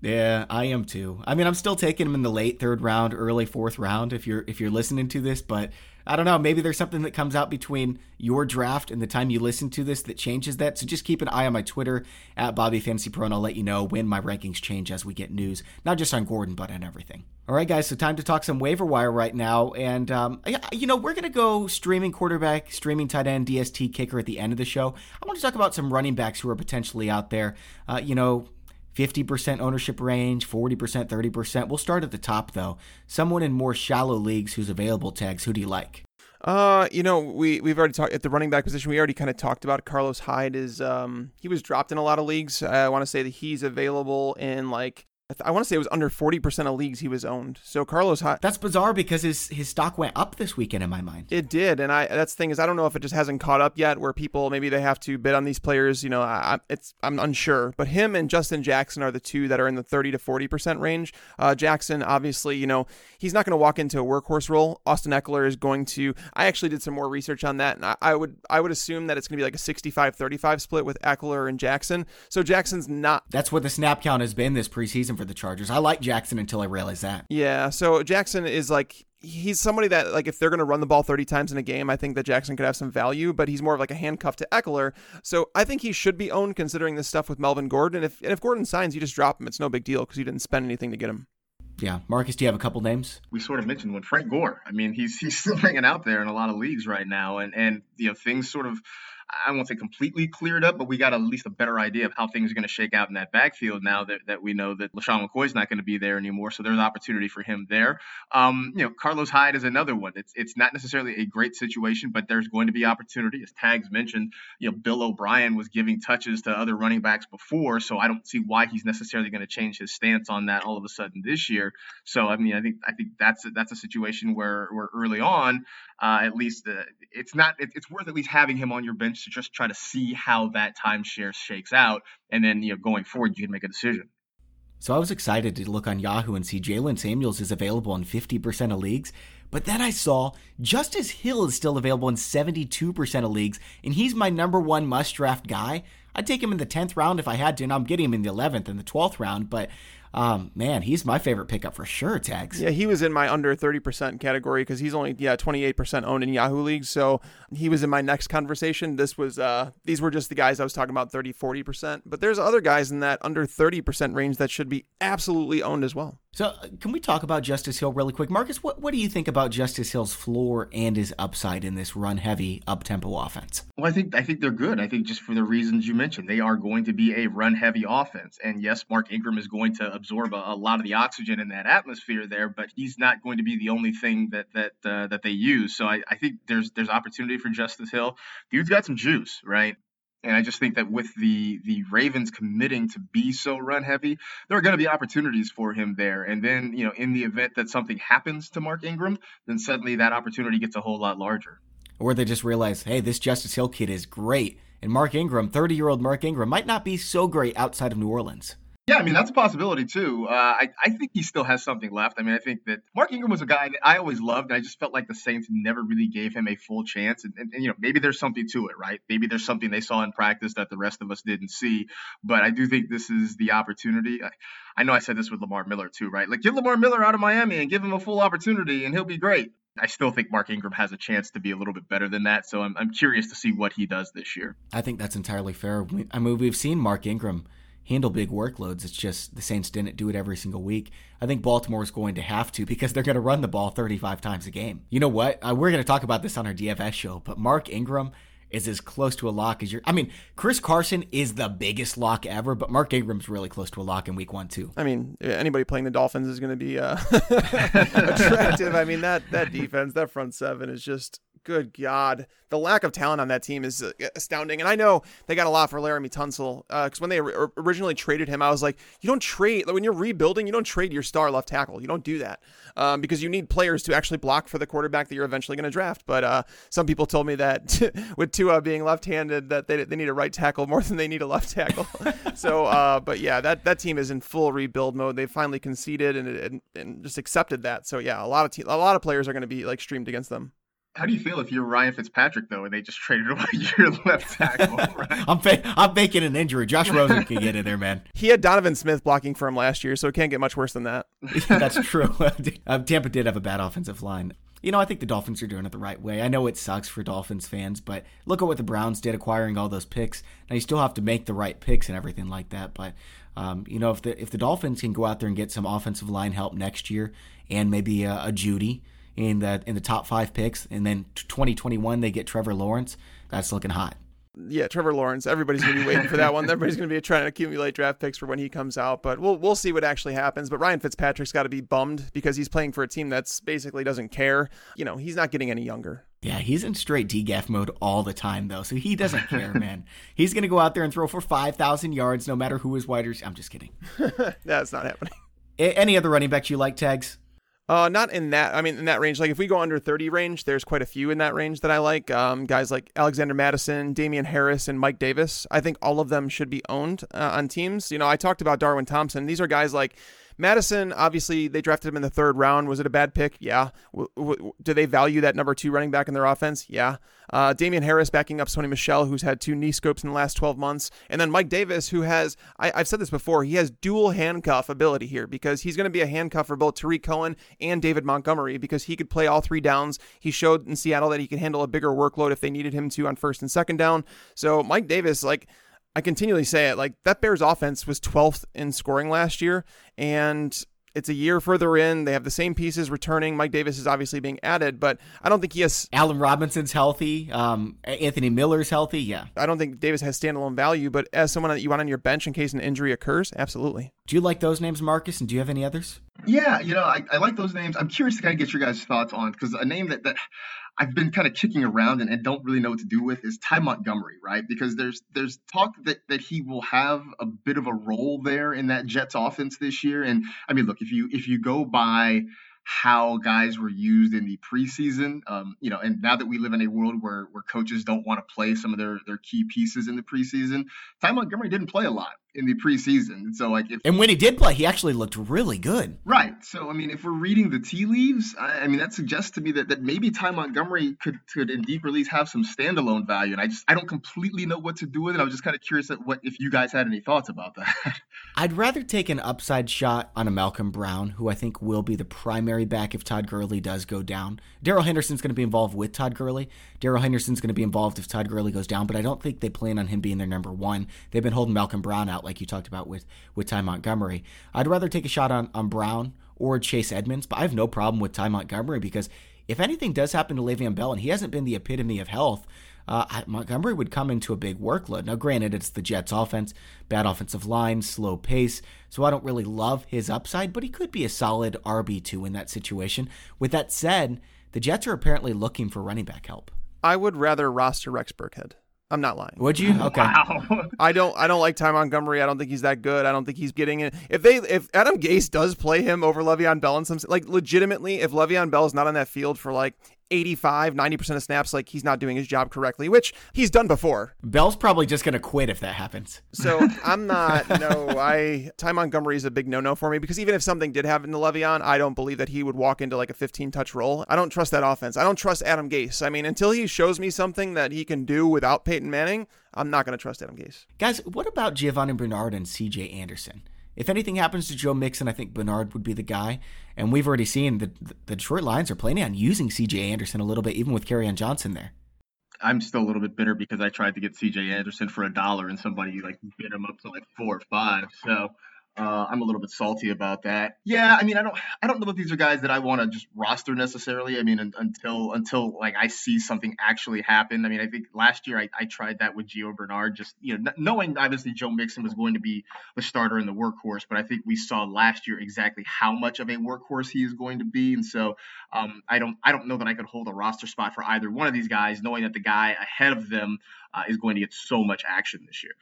Yeah, I am too. I mean, I'm still taking him in the late third round, early fourth round. If you're if you're listening to this, but I don't know. Maybe there's something that comes out between your draft and the time you listen to this that changes that. So just keep an eye on my Twitter at Bobby Fantasy Pro, and I'll let you know when my rankings change as we get news, not just on Gordon, but on everything. All right, guys. So time to talk some waiver wire right now, and um, you know we're gonna go streaming quarterback, streaming tight end, DST kicker at the end of the show. I want to talk about some running backs who are potentially out there. Uh, you know 50% ownership range, 40%, 30%. We'll start at the top though. Someone in more shallow leagues who's available Tags, who do you like? Uh, you know, we we've already talked at the running back position. We already kind of talked about Carlos Hyde. Is um he was dropped in a lot of leagues. I want to say that he's available in like I, want to say it was under 40% of leagues he was owned. So Carlos Hyde. That's bizarre because his his stock went up this weekend in my mind. It did, and I that's the thing is I don't know if it just hasn't caught up yet where people maybe they have to bid on these players, you know, I, it's I'm unsure. But him and Justin Jackson are the two that are in the 30 to 40% range. Uh, Jackson obviously, you know, he's not going to walk into a workhorse role. Austin Ekeler is going to I actually did some more research on that and I, I would I would assume that it's going to be like a 65-35 split with Ekeler and Jackson. So Jackson's not That's what the snap count has been this preseason for the Chargers. I like Jackson until I realized that. Yeah, so Jackson is like he's somebody that like if they're going to run the ball 30 times in a game, I think that Jackson could have some value, but he's more of like a handcuff to Ekeler. So I think he should be owned considering this stuff with Melvin Gordon. And if and if Gordon signs, you just drop him. It's no big deal because you didn't spend anything to get him. Yeah, Marcas, do you have a couple names? We sort of mentioned one, Frank Gore. I mean, he's he's still hanging out there in a lot of leagues right now, and and you know things sort of I won't say completely cleared up, but we got at least a better idea of how things are going to shake out in that backfield now that, that we know that LeSean McCoy's not going to be there anymore. So there's an opportunity for him there. Um, you know, Carlos Hyde is another one. It's it's not necessarily a great situation, but there's going to be opportunity. As Tags mentioned, you know, Bill O'Brien was giving touches to other running backs before, so I don't see why he's necessarily going to change his stance on that all of a sudden this year. So I mean, I think I think that's a, that's a situation where where early on, uh, at least uh, it's not it, it's worth at least having him on your bench to just try to see how that timeshare shakes out, and then you know going forward you can make a decision. So I was excited to look on Yahoo and see Jaylen Samuels is available in 50% of leagues. But then I saw Justice Hill is still available in 72% of leagues, and he's my number one must draft guy. I'd take him in the 10th round if I had to, and I'm getting him in the 11th and the 12th round, but um, man, he's my favorite pickup for sure, Tags. Yeah, he was in my under 30% category because he's only, yeah, 28% owned in Yahoo leagues. So he was in my next conversation. This was, uh, these were just the guys I was talking about 30, 40%. But there's other guys in that under 30% range that should be absolutely owned as well. So, uh, can we talk about Justice Hill really quick? Marcas, what, what do you think about Justice Hill's floor and his upside in this run heavy, up tempo offense? Well, I think I think they're good. I think just for the reasons you mentioned, they are going to be a run heavy offense. And yes, Mark Ingram is going to absorb a, a lot of the oxygen in that atmosphere there, but he's not going to be the only thing that that uh, that they use. So I, I think there's there's opportunity for Justice Hill. Dude's got some juice, right? And I just think that with the the Ravens committing to be so run heavy, there are going to be opportunities for him there. And then, you know, in the event that something happens to Mark Ingram, then suddenly that opportunity gets a whole lot larger. Or they just realize, hey, this Justice Hill kid is great. And Mark Ingram, 30 year old Mark Ingram, might not be so great outside of New Orleans. Yeah, I mean that's a possibility too. Uh, I I think he still has something left. I mean, I think that Mark Ingram was a guy that I always loved, and I just felt like the Saints never really gave him a full chance. And, and, and, you know, maybe there's something to it, right? Maybe there's something they saw in practice that the rest of us didn't see. But I do think this is the opportunity. I, I know I said this with Lamar Miller too, right? Like get Lamar Miller out of Miami and give him a full opportunity, and he'll be great. I still think Mark Ingram has a chance to be a little bit better than that. So I'm, I'm curious to see what he does this year. I think that's entirely fair. I mean, we've seen Mark Ingram handle big workloads. It's just the Saints didn't do it every single week. I think Baltimore is going to have to because they're going to run the ball 35 times a game. You know what? Uh, we're going to talk about this on our DFS show, but Mark Ingram is as close to a lock as you're. I mean, Chris Carson is the biggest lock ever, but Mark Ingram's really close to a lock in week one too. I mean, anybody playing the Dolphins is going to be uh, attractive. I mean that that defense, that front seven is just good God, the lack of talent on that team is uh, astounding. And I know they got a lot for Laremy Tunsil because uh, when they originally traded him, I was like, you don't trade when you're rebuilding, you don't trade your star left tackle. You don't do that um, because you need players to actually block for the quarterback that you're eventually going to draft. But uh, some people told me that with Tua being left-handed, that they, they need a right tackle more than they need a left tackle. so, uh, but yeah, that that team is in full rebuild mode. They finally conceded and, and, and just accepted that. So yeah, a lot of te- a lot of players are going to be like streamed against them. How do you feel if you're Ryan Fitzpatrick though, and they just traded away your left tackle? Right? I'm fa- I'm making an injury. Josh Rosen can get in there, man. He had Donovan Smith blocking for him last year, so it can't get much worse than that. That's true. uh, Tampa did have a bad offensive line. You know, I think the Dolphins are doing it the right way. I know it sucks for Dolphins fans, but look at what the Browns did acquiring all those picks. Now you still have to make the right picks and everything like that, but um, you know, if the if the Dolphins can go out there and get some offensive line help next year and maybe a, a Jeudy in the in the top five picks, and then 2021 they get Trevor Lawrence. That's looking hot. Yeah, Trevor Lawrence. Everybody's gonna be waiting for that one. Everybody's gonna be trying to accumulate draft picks for when he comes out. But we'll we'll see what actually happens. But Ryan Fitzpatrick's got to be bummed because he's playing for a team that's basically doesn't care. You know, he's not getting any younger. Yeah, he's in straight DGAF mode all the time though, so he doesn't care, man. He's gonna go out there and throw for five thousand yards, no matter who his wide receiver. I'm just kidding. that's not happening. Any other running backs you like, Tags? Uh, not in that. I mean, in that range. Like, if we go under 30 range, there's quite a few in that range that I like. Um, guys like Alexander Mattison, Damien Harris, and Mike Davis. I think all of them should be owned uh, on teams. You know, I talked about Darwin Thompson. These are guys like Mattison, obviously, they drafted him in the third round. Was it a bad pick? Yeah. W- w- do they value that number two running back in their offense? Yeah. Uh, Damien Harris backing up Sony Michel, who's had two knee scopes in the last 12 months. And then Mike Davis, who has, I, have said this before, he has dual handcuff ability here because he's going to be a handcuff for both Tarik Cohen and David Montgomery because he could play all three downs. He showed in Seattle that he could handle a bigger workload if they needed him to on first and second down. So Mike Davis, like, I continually say it like that Bears offense was 12th in scoring last year and it's a year further in. They have the same pieces returning. Mike Davis is obviously being added, but I don't think he has. Allen Robinson's healthy. Um, Anthony Miller's healthy. Yeah. I don't think Davis has standalone value, but as someone that you want on your bench in case an injury occurs, absolutely. Do you like those names, Marcas? And do you have any others? Yeah, you know, I, I like those names. I'm curious to kind of get your guys' thoughts on because a name that, that I've been kind of kicking around and, and, don't really know what to do with is Ty Montgomery, right? Because there's there's talk that that he will have a bit of a role there in that Jets offense this year. And I mean, look, if you if you go by how guys were used in the preseason. Um, you know, and now that we live in a world where where coaches don't want to play some of their their key pieces in the preseason, Ty Montgomery didn't play a lot in the preseason. So like if And when he did play, he actually looked really good. Right. So I mean if we're reading the tea leaves, I, I mean that suggests to me that, that maybe Ty Montgomery could could in deep release have some standalone value. And I just I don't completely know what to do with it. I was just kind of curious at what if you guys had any thoughts about that. I'd rather take an upside shot on a Malcolm Brown, who I think will be the primary back if Todd Gurley does go down. Darrell Henderson's going to be involved with Todd Gurley. Darrell Henderson's going to be involved if Todd Gurley goes down, but I don't think they plan on him being their number one. They've been holding Malcolm Brown out, like you talked about with with Ty Montgomery. I'd rather take a shot on on Brown or Chase Edmonds, but I have no problem with Ty Montgomery because if anything does happen to Le'Veon Bell, and he hasn't been the epitome of health. Uh, Montgomery would come into a big workload. Now, granted, it's the Jets' offense, bad offensive line, slow pace, so I don't really love his upside, but he could be a solid RB2 in that situation. With that said, the Jets are apparently looking for running back help. I would rather roster Rex Burkhead. I'm not lying. Would you? Okay. Wow. I don't. I don't like Ty Montgomery. I don't think he's that good. I don't think he's getting it. If they, if Adam Gase does play him over Le'Veon Bell and some, like legitimately, if Le'Veon Bell is not on that field for like 85, 90% of snaps like he's not doing his job correctly, which he's done before. Bell's probably just going to quit if that happens. So I'm not, no, I, Ty Montgomery is a big no no for me because even if something did happen to Le'Veon, I don't believe that he would walk into like a 15 touch role. I don't trust that offense. I don't trust Adam Gase. I mean, until he shows me something that he can do without Peyton Manning, I'm not going to trust Adam Gase. Guys, what about Giovani Bernard and CJ Anderson? If anything happens to Joe Mixon, I think Bernard would be the guy. And we've already seen the, the Detroit Lions are planning on using CJ Anderson a little bit, even with Kerryon Johnson there. I'm still a little bit bitter because I tried to get CJ Anderson for a dollar and somebody like bid him up to like four or five. So uh, I'm a little bit salty about that. Yeah, I mean, I don't, I don't know that these are guys that I want to just roster necessarily. I mean, un- until, until like I see something actually happen. I mean, I think last year I, I tried that with Gio Bernard, just you know, knowing obviously Joe Mixon was going to be the starter in the workhorse, but I think we saw last year exactly how much of a workhorse he is going to be, and so um, I don't, I don't know that I could hold a roster spot for either one of these guys, knowing that the guy ahead of them uh, is going to get so much action this year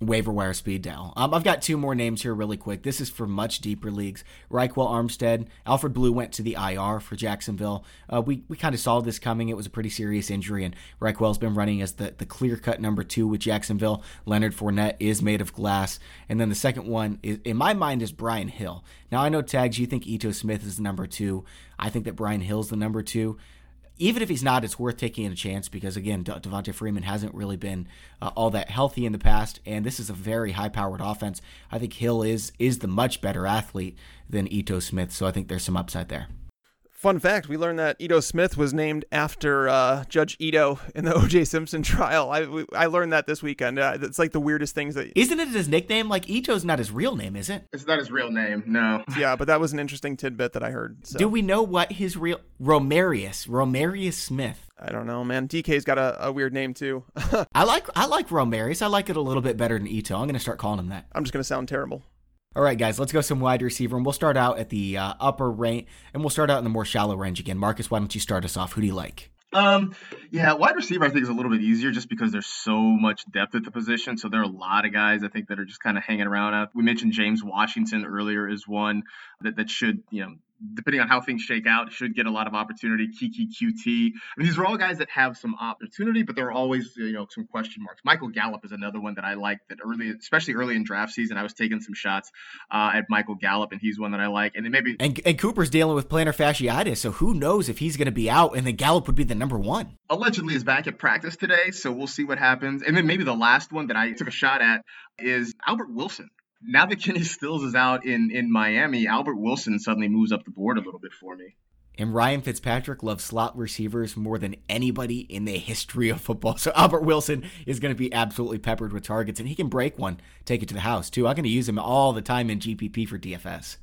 waiver wire speed dial. Um, I've got two more names here really quick. This is for much deeper leagues. Ryquell Armstead, Alfred Blue went to the IR for Jacksonville. Uh, we we kind of saw this coming. It was a pretty serious injury, and Ryquell's been running as the, the clear cut number two with Jacksonville. Leonard Fournette is made of glass. And then the second one, is, in my mind, is Brian Hill. Now, I know, Tags, you think Ito Smith is the number two. I think that Brian Hill's the number two even if he's not, it's worth taking a chance because again, De- Devonta Freeman hasn't really been uh, all that healthy in the past, and this is a very high-powered offense. I think Hill is is the much better athlete than Ito Smith, so I think there's some upside there. Fun fact: We learned that Ito Smith was named after uh, Judge Ito in the O.J. Simpson trial. I we, I learned that this weekend. Uh, it's like the weirdest things that. Isn't it his nickname? Like Ito's not his real name, is it? It's not his real name. No. Yeah, but that was an interesting tidbit that I heard. So. Do we know what his real Romarius Romarius Smith? I don't know, man. DK's got a, a weird name too. I like I like Romarius. I like it a little bit better than Ito. I'm gonna start calling him that. I'm just gonna sound terrible. All right, guys, let's go some wide receiver, and we'll start out at the uh, upper range, and we'll start out in the more shallow range again. Marcas, why don't you start us off? Who do you like? Um, yeah, wide receiver I think is a little bit easier just because there's so much depth at the position. So there are a lot of guys I think that are just kind of hanging around. Out. We mentioned James Washington earlier is one that that should you know depending on how things shake out, should get a lot of opportunity. Keke Coutee. I mean, these are all guys that have some opportunity, but there are always, you know, some question marks. Michael Gallup is another one that I like that early, especially early in draft season. I was taking some shots uh, at Michael Gallup, and he's one that I like. And then maybe. And, and Cooper's dealing with plantar fasciitis, so who knows if he's going to be out, and then Gallup would be the number one. Allegedly is back at practice today, so we'll see what happens. And then maybe the last one that I took a shot at is Albert Wilson now that Kenny Stills is out in in Miami, Albert Wilson suddenly moves up the board a little bit for me. And Ryan Fitzpatrick loves slot receivers more than anybody in the history of football. So Albert Wilson is going to be absolutely peppered with targets, and he can break one, take it to the house too. I'm going to use him all the time in GPP for DFS.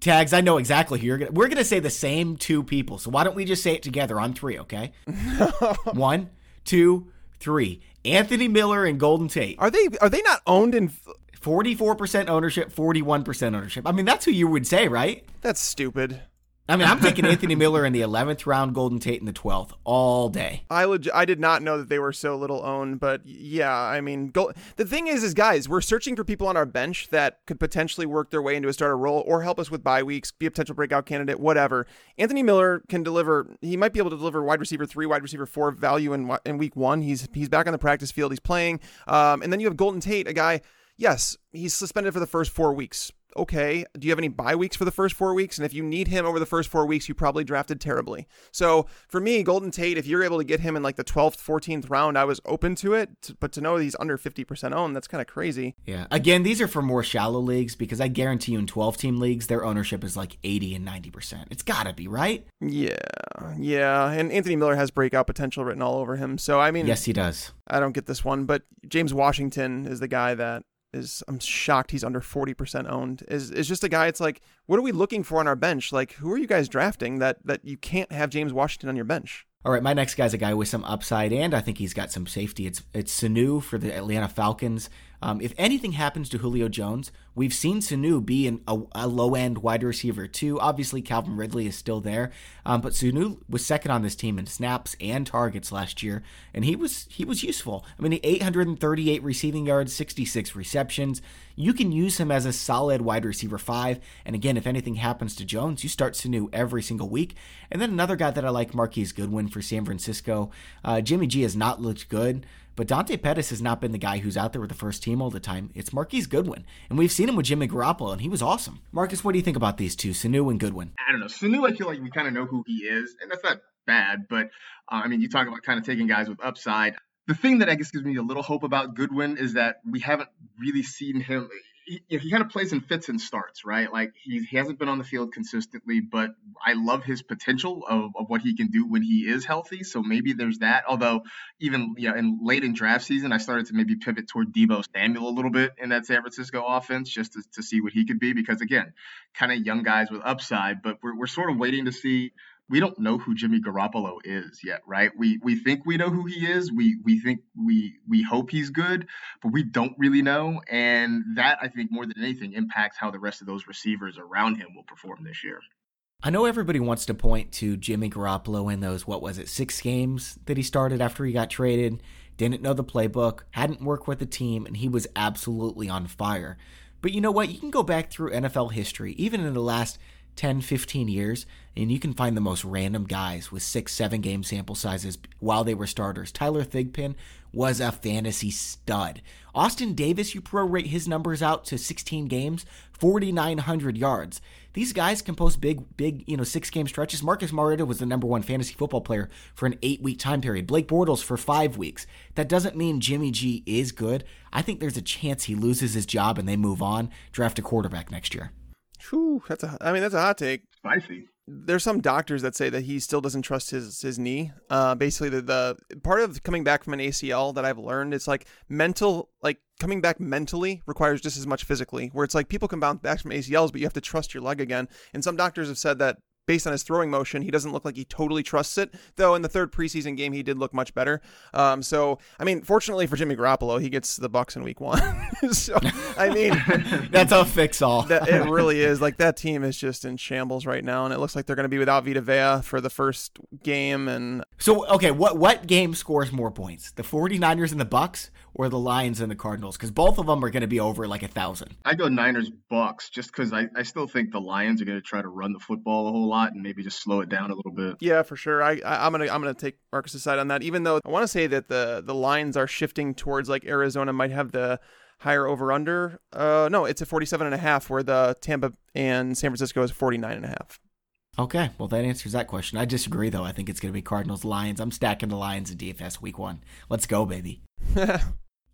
Tags, I know exactly who you're going to. We're going to say the same two people. So why don't we just say it together on three, okay? one, two, three. Anthony Miller and Golden Tate. Are they are they not owned in 44% ownership, 41% ownership. I mean, that's who you would say, right? That's stupid. I mean, I'm taking Anthony Miller in the 11th round, Golden Tate in the 12th all day. I leg- I did not know that they were so little owned, but yeah, I mean, go- the thing is, is guys, we're searching for people on our bench that could potentially work their way into a starter role or help us with bye weeks, be a potential breakout candidate, whatever. Anthony Miller can deliver. He might be able to deliver wide receiver three, wide receiver four value in in week one. He's he's back on the practice field. He's playing, um, and then you have Golden Tate, a guy yes, he's suspended for the first four weeks. Okay, do you have any bye weeks for the first four weeks? And if you need him over the first four weeks, you probably drafted terribly. So for me, Golden Tate, if you're able to get him in like the 12th, 14th round, I was open to it. But to know he's under 50% owned, that's kind of crazy. Yeah. Again, these are for more shallow leagues because I guarantee you in 12 team leagues, their ownership is like 80 and 90%. It's got to be, right? Yeah. Yeah. And Anthony Miller has breakout potential written all over him. So, I mean, yes, he does. I don't get this one, but James Washington is the guy that is I'm shocked he's under 40% owned. Is is just a guy it's like what are we looking for on our bench? Like who are you guys drafting that that you can't have James Washington on your bench? All right, my next guy's a guy with some upside, and I think he's got some safety. It's it's Sanu for the Atlanta Falcons. Um, if anything happens to Julio Jones, we've seen Sanu be an, a, a low end wide receiver too. Obviously, Calvin Ridley is still there, um, but Sanu was second on this team in snaps and targets last year, and he was he was useful. I mean, 838 receiving yards, 66 receptions. You can use him as a solid wide receiver five. And again, if anything happens to Jones, you start Sanu every single week. And then another guy that I like, Marquise Goodwin for San Francisco. Uh, Jimmy G has not looked good. But Dante Pettis has not been the guy who's out there with the first team all the time. It's Marquise Goodwin. And we've seen him with Jimmy Garoppolo, and he was awesome. Marcas, what do you think about these two, Sanu and Goodwin? I don't know. Sanu, I feel like we kind of know who he is, and that's not bad. But uh, I mean, you talk about kind of taking guys with upside. The thing that I guess gives me a little hope about Goodwin is that we haven't really seen him he, he kind of plays in fits and starts, right? Like he, he hasn't been on the field consistently, but I love his potential of, of what he can do when he is healthy. So maybe there's that. Although even you know, in late in draft season, I started to maybe pivot toward Deebo Samuel a little bit in that San Francisco offense just to, to see what he could be. Because again, kind of young guys with upside, but we're, we're sort of waiting to see we don't know who Jimmy Garoppolo is yet, right? We we think we know who he is. We we think we we hope he's good, but we don't really know. And that I think more than anything impacts how the rest of those receivers around him will perform this year. I know everybody wants to point to Jimmy Garoppolo in those what was it six games that he started after he got traded, didn't know the playbook, hadn't worked with the team, and he was absolutely on fire. But you know what? You can go back through NFL history, even in the last 10, 15 years, and you can find the most random guys with six, seven game sample sizes while they were starters. Tyler Thigpen was a fantasy stud. Austin Davis, you prorate his numbers out to 16 games, 4,900 yards. These guys can post big, big, you know, six game stretches. Marcus Mariota was the number one fantasy football player for an eight week time period. Blake Bortles for five weeks. That doesn't mean Jimmy G is good. I think there's a chance he loses his job and they move on, draft a quarterback next year. Whew, that's a. I mean, that's a hot take. Spicy. There's some doctors that say that he still doesn't trust his his knee. Uh, basically, the the part of coming back from an ACL that I've learned it's like mental, like coming back mentally requires just as much physically. Where it's like people can bounce back from ACLs, but you have to trust your leg again. And some doctors have said that based on his throwing motion, he doesn't look like he totally trusts it. Though in the third preseason game, he did look much better. Um, so I mean, fortunately for Jimmy Garoppolo, he gets the Bucks in Week One. so I mean, that's a fix all. that, it really is. Like that team is just in shambles right now, and it looks like they're going to be without Vita Vea for the first game. And so, okay, what what game scores more points, the 49ers and the Bucs, or the Lions and the Cardinals? Because both of them are going to be over like a thousand. I go Niners Bucks just because I, I still think the Lions are going to try to run the football a whole lot and maybe just slow it down a little bit. Yeah, for sure. I, I am gonna I'm gonna take Marcas's side on that. Even though I want to say that the the lines are shifting towards like Arizona might have the higher over under. Uh, no, it's a 47 and a half where the Tampa and San Francisco is 49 and a half. Okay, well that answers that question. I disagree though. I think it's going to be Cardinals Lions. I'm stacking the Lions in DFS week 1. Let's go, baby.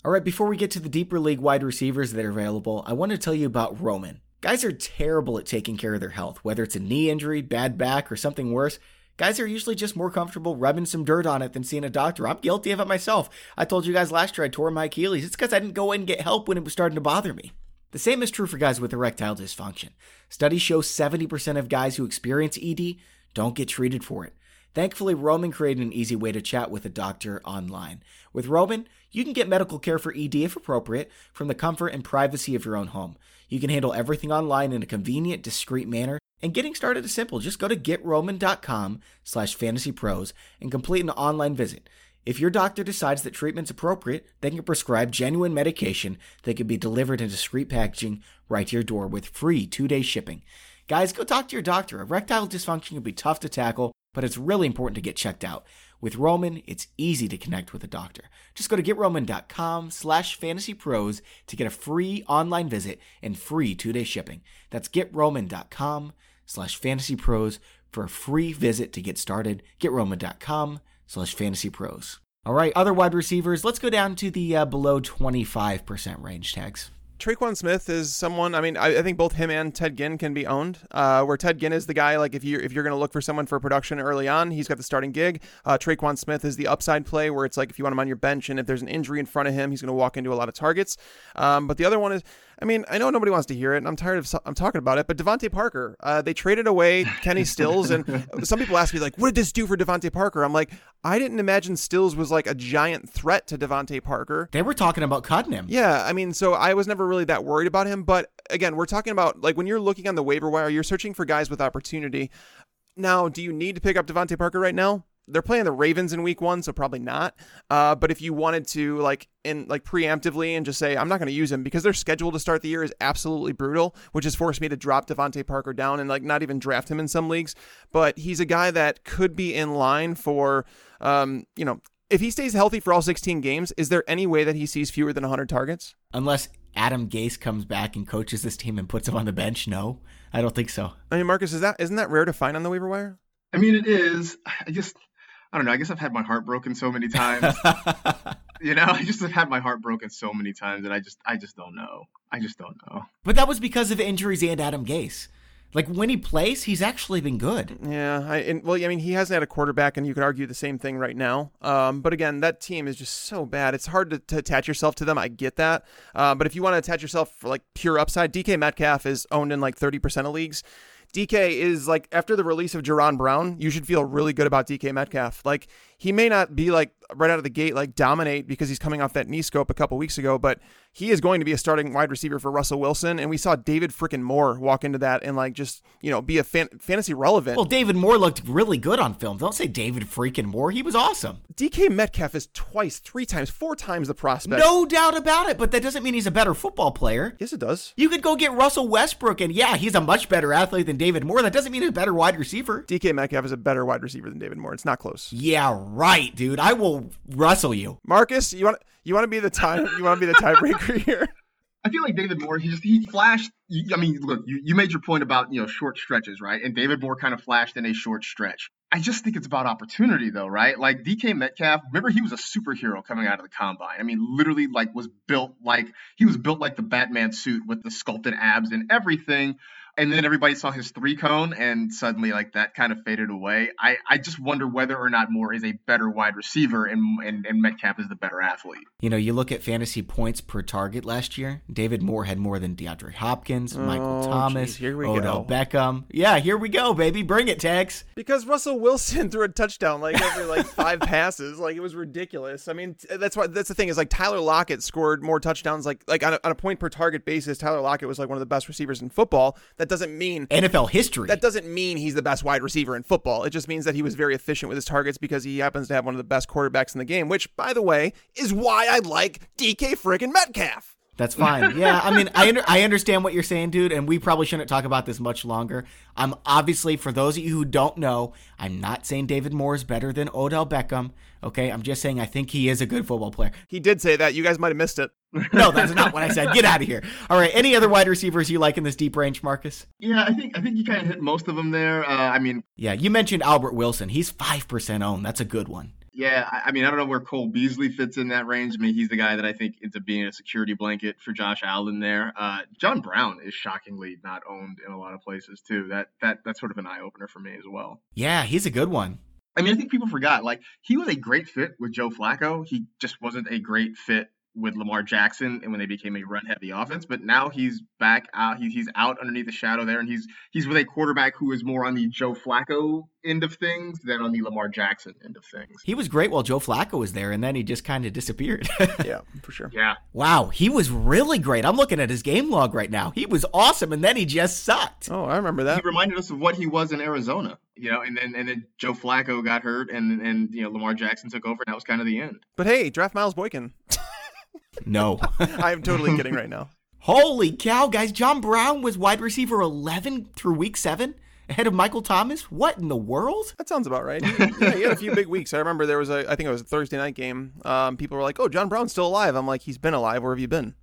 All right, before we get to the deeper league wide receivers that are available, I want to tell you about Roman. Guys are terrible at taking care of their health, whether it's a knee injury, bad back, or something worse. Guys are usually just more comfortable rubbing some dirt on it than seeing a doctor. I'm guilty of it myself. I told you guys last year I tore my Achilles. It's because I didn't go in and get help when it was starting to bother me. The same is true for guys with erectile dysfunction. Studies show 70% of guys who experience ED don't get treated for it. Thankfully, Roman created an easy way to chat with a doctor online. With Roman, you can get medical care for ED if appropriate from the comfort and privacy of your own home. You can handle everything online in a convenient, discreet manner and getting started is simple. Just go to getroman.com slash fantasypros and complete an online visit. If your doctor decides that treatment's appropriate, they can prescribe genuine medication that can be delivered in discreet packaging right to your door with free two-day shipping. Guys, go talk to your doctor. Erectile dysfunction can be tough to tackle, but it's really important to get checked out. With Roman, it's easy to connect with a doctor. Just go to getroman.com slash fantasypros to get a free online visit and free two-day shipping. That's getroman.com slash fantasypros for a free visit to get started. GetRoman.com slash fantasy pros. All right, other wide receivers, let's go down to the uh, below 25% range Tags. Tre'Quan Smith is someone. I mean, I, I, think both him and Ted Ginn can be owned. Uh, where Ted Ginn is the guy, like if you if you're going to look for someone for production early on, he's got the starting gig. Uh, Tre'Quan Smith is the upside play, where it's like if you want him on your bench and if there's an injury in front of him, he's going to walk into a lot of targets. Um, but the other one is I mean, I know nobody wants to hear it, and I'm tired of I'm talking about it. But DeVante Parker, uh, they traded away Kenny Stills, and some people ask me like, "What did this do for DeVante Parker?" I'm like, I didn't imagine Stills was like a giant threat to DeVante Parker. They were talking about cutting him. Yeah, I mean, so I was never really that worried about him. But again, we're talking about like when you're looking on the waiver wire, you're searching for guys with opportunity. Now, do you need to pick up DeVante Parker right now? They're playing the Ravens in week one, so probably not. Uh, but if you wanted to like in like preemptively and just say I'm not going to use him because their schedule to start the year is absolutely brutal, which has forced me to drop DeVante Parker down and like not even draft him in some leagues. But he's a guy that could be in line for, um, you know, if he stays healthy for all 16 games, is there any way that he sees fewer than 100 targets? Unless Adam Gase comes back and coaches this team and puts him on the bench, no, I don't think so. I mean, Marcas, is that isn't that rare to find on the waiver wire? I mean, it is. I just I don't know. I guess I've had my heart broken so many times. you know, I just have had my heart broken so many times, and I just, I just don't know. I just don't know. But that was because of injuries and Adam Gase. Like when he plays, he's actually been good. Yeah, I and, well, I mean, he hasn't had a quarterback, and you could argue the same thing right now. Um, but again, that team is just so bad. It's hard to, to attach yourself to them. I get that. Uh, but if you want to attach yourself for like pure upside, DK Metcalf is owned in like thirty percent of leagues. DK is like after the release of Jaron Brown, you should feel really good about DK Metcalf. Like he may not be like right out of the gate like dominate because he's coming off that knee scope a couple weeks ago, but he is going to be a starting wide receiver for Russell Wilson. And we saw David freaking Moore walk into that and like just you know be a fan- fantasy relevant. Well, David Moore looked really good on film. Don't say David freaking Moore. He was awesome. DK Metcalf is twice, three times, four times the prospect. No doubt about it. But that doesn't mean he's a better football player. Yes, it does. You could go get Russell Westbrook, and yeah, he's a much better athlete than David Moore. That doesn't mean he's a better wide receiver. DK Metcalf is a better wide receiver than David Moore. It's not close. Yeah, right, dude. I will wrestle you. Marcas, you want you want to be the time you want to be the tiebreaker here. I feel like David Moore, he just he flashed. I mean, look, you, you made your point about you know short stretches, right? And David Moore kind of flashed in a short stretch. I just think it's about opportunity, though, right? Like DK Metcalf, remember he was a superhero coming out of the combine. I mean, literally, like was built like he was built like the Batman suit with the sculpted abs and everything and then everybody saw his three cone and suddenly like that kind of faded away. I, I just wonder whether or not Moore is a better wide receiver and, and, and Metcalf is the better athlete. You know, you look at fantasy points per target last year, David Moore had more than DeAndre Hopkins, oh, Michael oh, Thomas, geez, here we Odell go. Beckham. Yeah, here we go, baby. Bring it, Tex. Because Russell Wilson threw a touchdown like every like five passes. Like it was ridiculous. I mean, that's why that's the thing is like Tyler Lockett scored more touchdowns like like on a, on a point per target basis. Tyler Lockett was like one of the best receivers in football. That that doesn't mean NFL history. That doesn't mean he's the best wide receiver in football. It just means that he was very efficient with his targets because he happens to have one of the best quarterbacks in the game, which, by the way, is why I like DK friggin' Metcalf. That's fine. Yeah, I mean, I under, I understand what you're saying, dude, and we probably shouldn't talk about this much longer. I'm obviously, for those of you who don't know, I'm not saying David Moore is better than Odell Beckham. Okay, I'm just saying I think he is a good football player. He did say that. You guys might have missed it. no, that's not what I said. Get out of here. All right. Any other wide receivers you like in this deep range, Marcas? Yeah, I think I think you kind of hit most of them there. Uh, I mean, yeah, you mentioned Albert Wilson. He's five percent owned. That's a good one. Yeah, I mean, I don't know where Cole Beasley fits in that range. I mean, he's the guy that I think ends up being a security blanket for Josh Allen there. Uh, John Brown is shockingly not owned in a lot of places too. That that that's sort of an eye opener for me as well. Yeah, he's a good one. I mean, I think people forgot like he was a great fit with Joe Flacco. He just wasn't a great fit with Lamar Jackson and when they became a run heavy offense. But now he's back out. He, he's out underneath the shadow there, and he's he's with a quarterback who is more on the Joe Flacco end of things than on the Lamar Jackson end of things. He was great while Joe Flacco was there, and then he just kind of disappeared. yeah, for sure. Yeah. Wow, he was really great. I'm looking at his game log right now. He was awesome, and then he just sucked. Oh, I remember that. He reminded us of what he was in Arizona. You know, and then and then Joe Flacco got hurt, and and you know Lamar Jackson took over, and that was kind of the end. But hey, draft Miles Boykin. No. I'm totally kidding right now. Holy cow, guys. John Brown was wide receiver 11 through week seven ahead of Michael Thomas? What in the world? That sounds about right. yeah, he had a few big weeks. I remember there was a, I think it was a Thursday night game. Um, people were like, "Oh, John Brown's still alive." I'm like, "He's been alive. Where have you been?"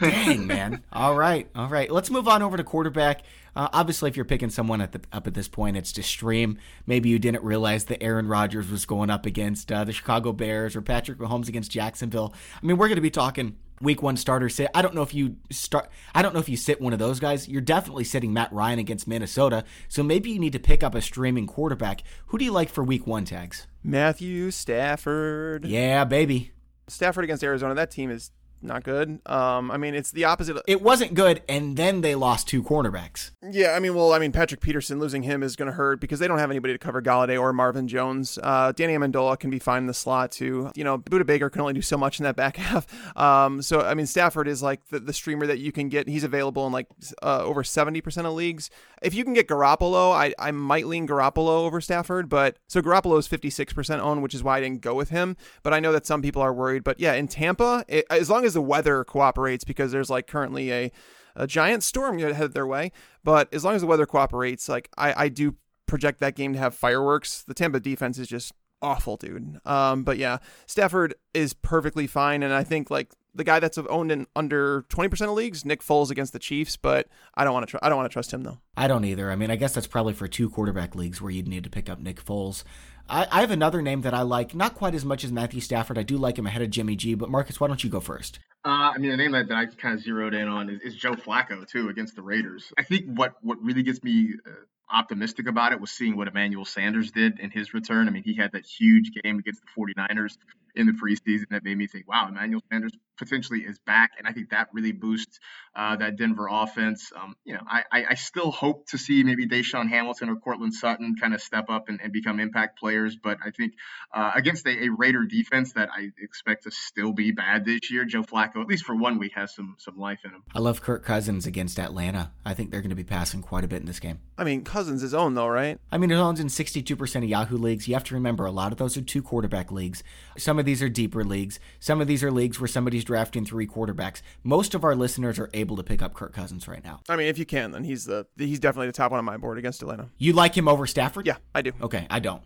Dang, man. All right, all right. Let's move on over to quarterback. Uh, obviously, if you're picking someone at the, up at this point, it's to stream. Maybe you didn't realize that Aaron Rodgers was going up against uh, the Chicago Bears or Patrick Mahomes against Jacksonville. I mean, we're going to be talking week one starter sit. I don't know if you start. I don't know if you sit one of those guys. You're definitely sitting Matt Ryan against Minnesota. So maybe you need to pick up a streaming quarterback. Who do you like for week one Tags? Matthew Stafford. Yeah, baby. Stafford against Arizona. That team is not good. Um, I mean, it's the opposite. It wasn't good, and then they lost two cornerbacks. Yeah, I mean, well, I mean, Patrick Peterson losing him is going to hurt because they don't have anybody to cover Golladay or Marvin Jones. Uh, Danny Amendola can be fine in the slot too. You know, Budda Baker can only do so much in that back half. Um, so I mean, Stafford is like the, the streamer that you can get. He's available in like uh, over seventy percent of leagues. If you can get Garoppolo, I I might lean Garoppolo over Stafford, but so Garoppolo is fifty six percent owned, which is why I didn't go with him. But I know that some people are worried. But yeah, in Tampa, it, as long as the weather cooperates, because there's like currently a a giant storm headed their way. But as long as the weather cooperates, like I, I do project that game to have fireworks. The Tampa defense is just awful, dude. Um, but yeah, Stafford is perfectly fine, and I think like the guy that's owned in under twenty percent of leagues, Nick Foles against the Chiefs. But I don't want to. Tr- I don't want to trust him though. I don't either. I mean, I guess that's probably for two quarterback leagues where you'd need to pick up Nick Foles. I, I have another name that I like, not quite as much as Matthew Stafford. I do like him ahead of Jimmy G. But Marcas, why don't you go first? Uh, I mean, the name that, that I kind of zeroed in on is, is, Joe Flacco too against the Raiders. I think what what really gets me uh, optimistic about it was seeing what Emmanuel Sanders did in his return. I mean, he had that huge game against the 49ers in the preseason that made me think, wow, Emmanuel Sanders potentially is back. And I think that really boosts uh, that Denver offense. Um, you know, I, I, still hope to see maybe DaeSean Hamilton or Courtland Sutton kind of step up and, and become impact players. But I think uh, against a, a, Raider defense that I expect to still be bad this year, Joe Flacco, at least for one week, has some some life in him. I love Kirk Cousins against Atlanta. I think they're going to be passing quite a bit in this game. I mean, Cousins is own though, right? I mean, it owns in 62% of Yahoo leagues. You have to remember a lot of those are two quarterback leagues. Some of these are deeper leagues. Some of these are leagues where somebody's drafting three quarterbacks. Most of our listeners are able to pick up Kirk Cousins right now. I mean, if you can, then he's the he's definitely the top one on my board against Atlanta. You like him over Stafford? Yeah, I do. Okay, I don't.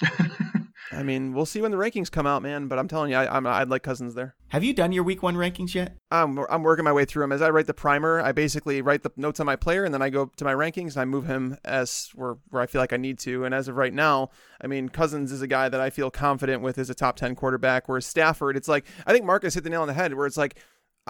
I mean, we'll see when the rankings come out, man. But I'm telling you, I, am I'd like Cousins there. Have you done your week one rankings yet? I'm I'm working my way through them. As I write the primer, I basically write the notes on my player, and then I go to my rankings and I move him as where where I feel like I need to. And as of right now, I mean, Cousins is a guy that I feel confident with as a top ten quarterback. Whereas Stafford, it's like I think Marcas hit the nail on the head. Where it's like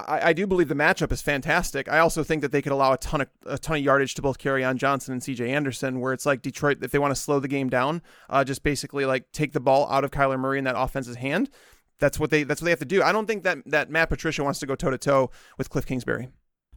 I, I, do believe the matchup is fantastic. I also think that they could allow a ton of a ton of yardage to both Kerryon Johnson and C.J. Anderson, where it's like Detroit, if they want to slow the game down, uh, just basically like take the ball out of Kyler Murray in that offense's hand. That's what they that's what they have to do. I don't think that that Matt Patricia wants to go toe to toe with Cliff Kingsbury.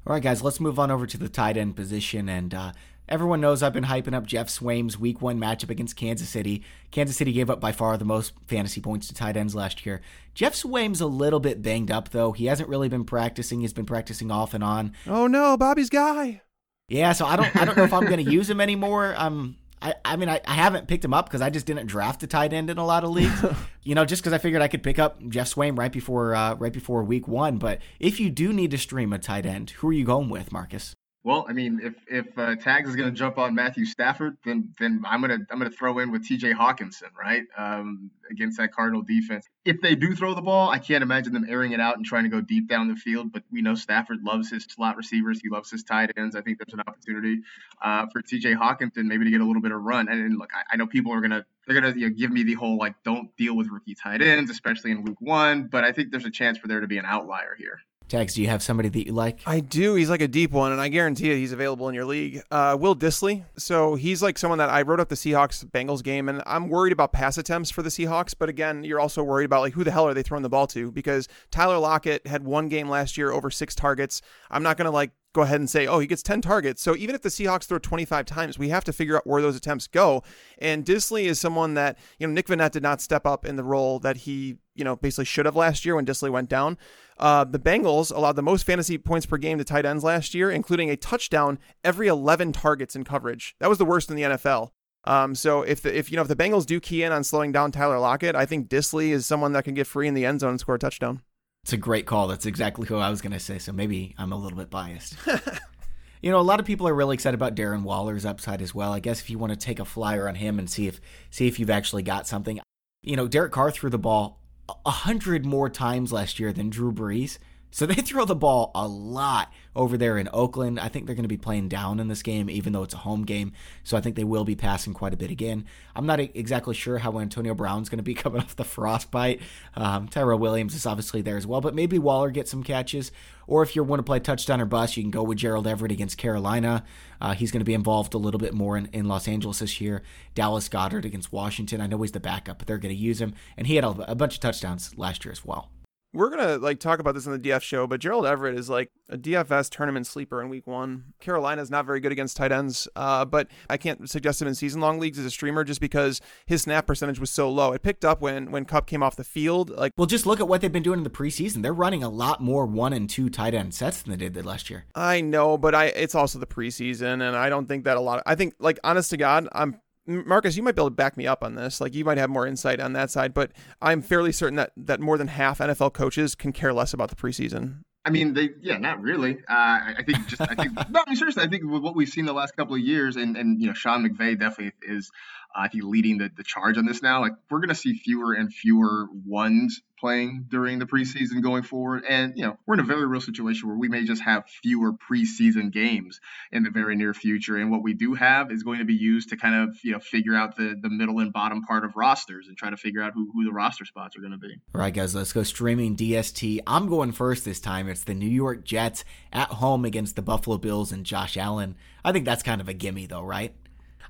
All right, guys, let's move on over to the tight end position. And uh, everyone knows I've been hyping up Geoff Swaim's week one matchup against Kansas City. Kansas City gave up by far the most fantasy points to tight ends last year. Geoff Swaim's a little bit banged up, though. He hasn't really been practicing. He's been practicing off and on. Oh, no, Bobby's guy. Yeah, so I don't I don't know if I'm going to use him anymore. Um, I, I mean, I, I haven't picked him up because I just didn't draft a tight end in a lot of leagues. you know, just because I figured I could pick up Geoff Swaim right before uh, right before week one. But if you do need to stream a tight end, who are you going with, Marcas? Well, I mean, if if uh, Tags is going to jump on Matthew Stafford, then then I'm gonna I'm gonna throw in with T.J. Hockenson, right, um, against that Cardinal defense. If they do throw the ball, I can't imagine them airing it out and trying to go deep down the field. But we know Stafford loves his slot receivers. He loves his tight ends. I think there's an opportunity uh, for T.J. Hockenson maybe to get a little bit of run. And, and look, I, I, know people are gonna they're gonna you know, give me the whole like don't deal with rookie tight ends, especially in Week One. But I think there's a chance for there to be an outlier here. Tags, do you have somebody that you like? I do. He's like a deep one, and I guarantee you he's available in your league. Uh, Will Dissly. So he's like someone that I wrote up the Seahawks Bengals game, and I'm worried about pass attempts for the Seahawks. But again, you're also worried about like who the hell are they throwing the ball to? Because Tyler Lockett had one game last year over six targets. I'm not gonna like go ahead and say, oh, he gets 10 targets. So even if the Seahawks throw 25 times, we have to figure out where those attempts go. And Dissly is someone that, you know, Nick Vannett did not step up in the role that he, you know, basically should have last year when Dissly went down. Uh, the Bengals allowed the most fantasy points per game to tight ends last year, including a touchdown every 11 targets in coverage. That was the worst in the NFL. Um, so if the, if you know if the Bengals do key in on slowing down Tyler Lockett, I think Dissly is someone that can get free in the end zone and score a touchdown. It's a great call. That's exactly who I was going to say. So maybe I'm a little bit biased. you know, a lot of people are really excited about Darren Waller's upside as well. I guess if you want to take a flyer on him and see if see if you've actually got something. You know, Derek Carr threw the ball a hundred more times last year than Drew Brees. So they throw the ball a lot over there in Oakland. I think they're going to be playing down in this game, even though it's a home game. So I think they will be passing quite a bit again. I'm not exactly sure how Antonio Brown's going to be coming off the frostbite. Um, Tyrell Williams is obviously there as well, but maybe Waller gets some catches. Or if you want to play touchdown or bust, you can go with Gerald Everett against Carolina. Uh, he's going to be involved a little bit more in, in Los Angeles this year. Dallas Goedert against Washington. I know he's the backup, but they're going to use him. And he had a, a bunch of touchdowns last year as well. We're gonna like talk about this in the DF show, but Gerald Everett is like a DFS tournament sleeper in week one. Carolina's not very good against tight ends, uh, but I can't suggest him in season long leagues as a streamer just because his snap percentage was so low. It picked up when when Kupp came off the field. Like, well, just look at what they've been doing in the preseason. They're running a lot more one and two tight end sets than they did last year. I know, but I it's also the preseason, and I don't think that a lot. Of, I think like honest to God, I'm Marcas, you might be able to back me up on this. Like you might have more insight on that side, but I'm fairly certain that that more than half NFL coaches can care less about the preseason. I mean, they yeah, not really. Uh, I think just I think no, I mean seriously, I think with what we've seen the last couple of years, and and you know, Sean McVay definitely is uh, I think leading the, the charge on this now. Like we're to see fewer and fewer ones playing during the preseason going forward, and you know we're in a very real situation where we may just have fewer preseason games in the very near future. And what we do have is going to be used to kind of you know figure out the the middle and bottom part of rosters and try to figure out who, who the roster spots are going to be. All right, guys, let's go streaming DST. I'm going first this time. It's the New York Jets at home against the Buffalo Bills and Josh Allen. I think that's kind of a gimme, though, right?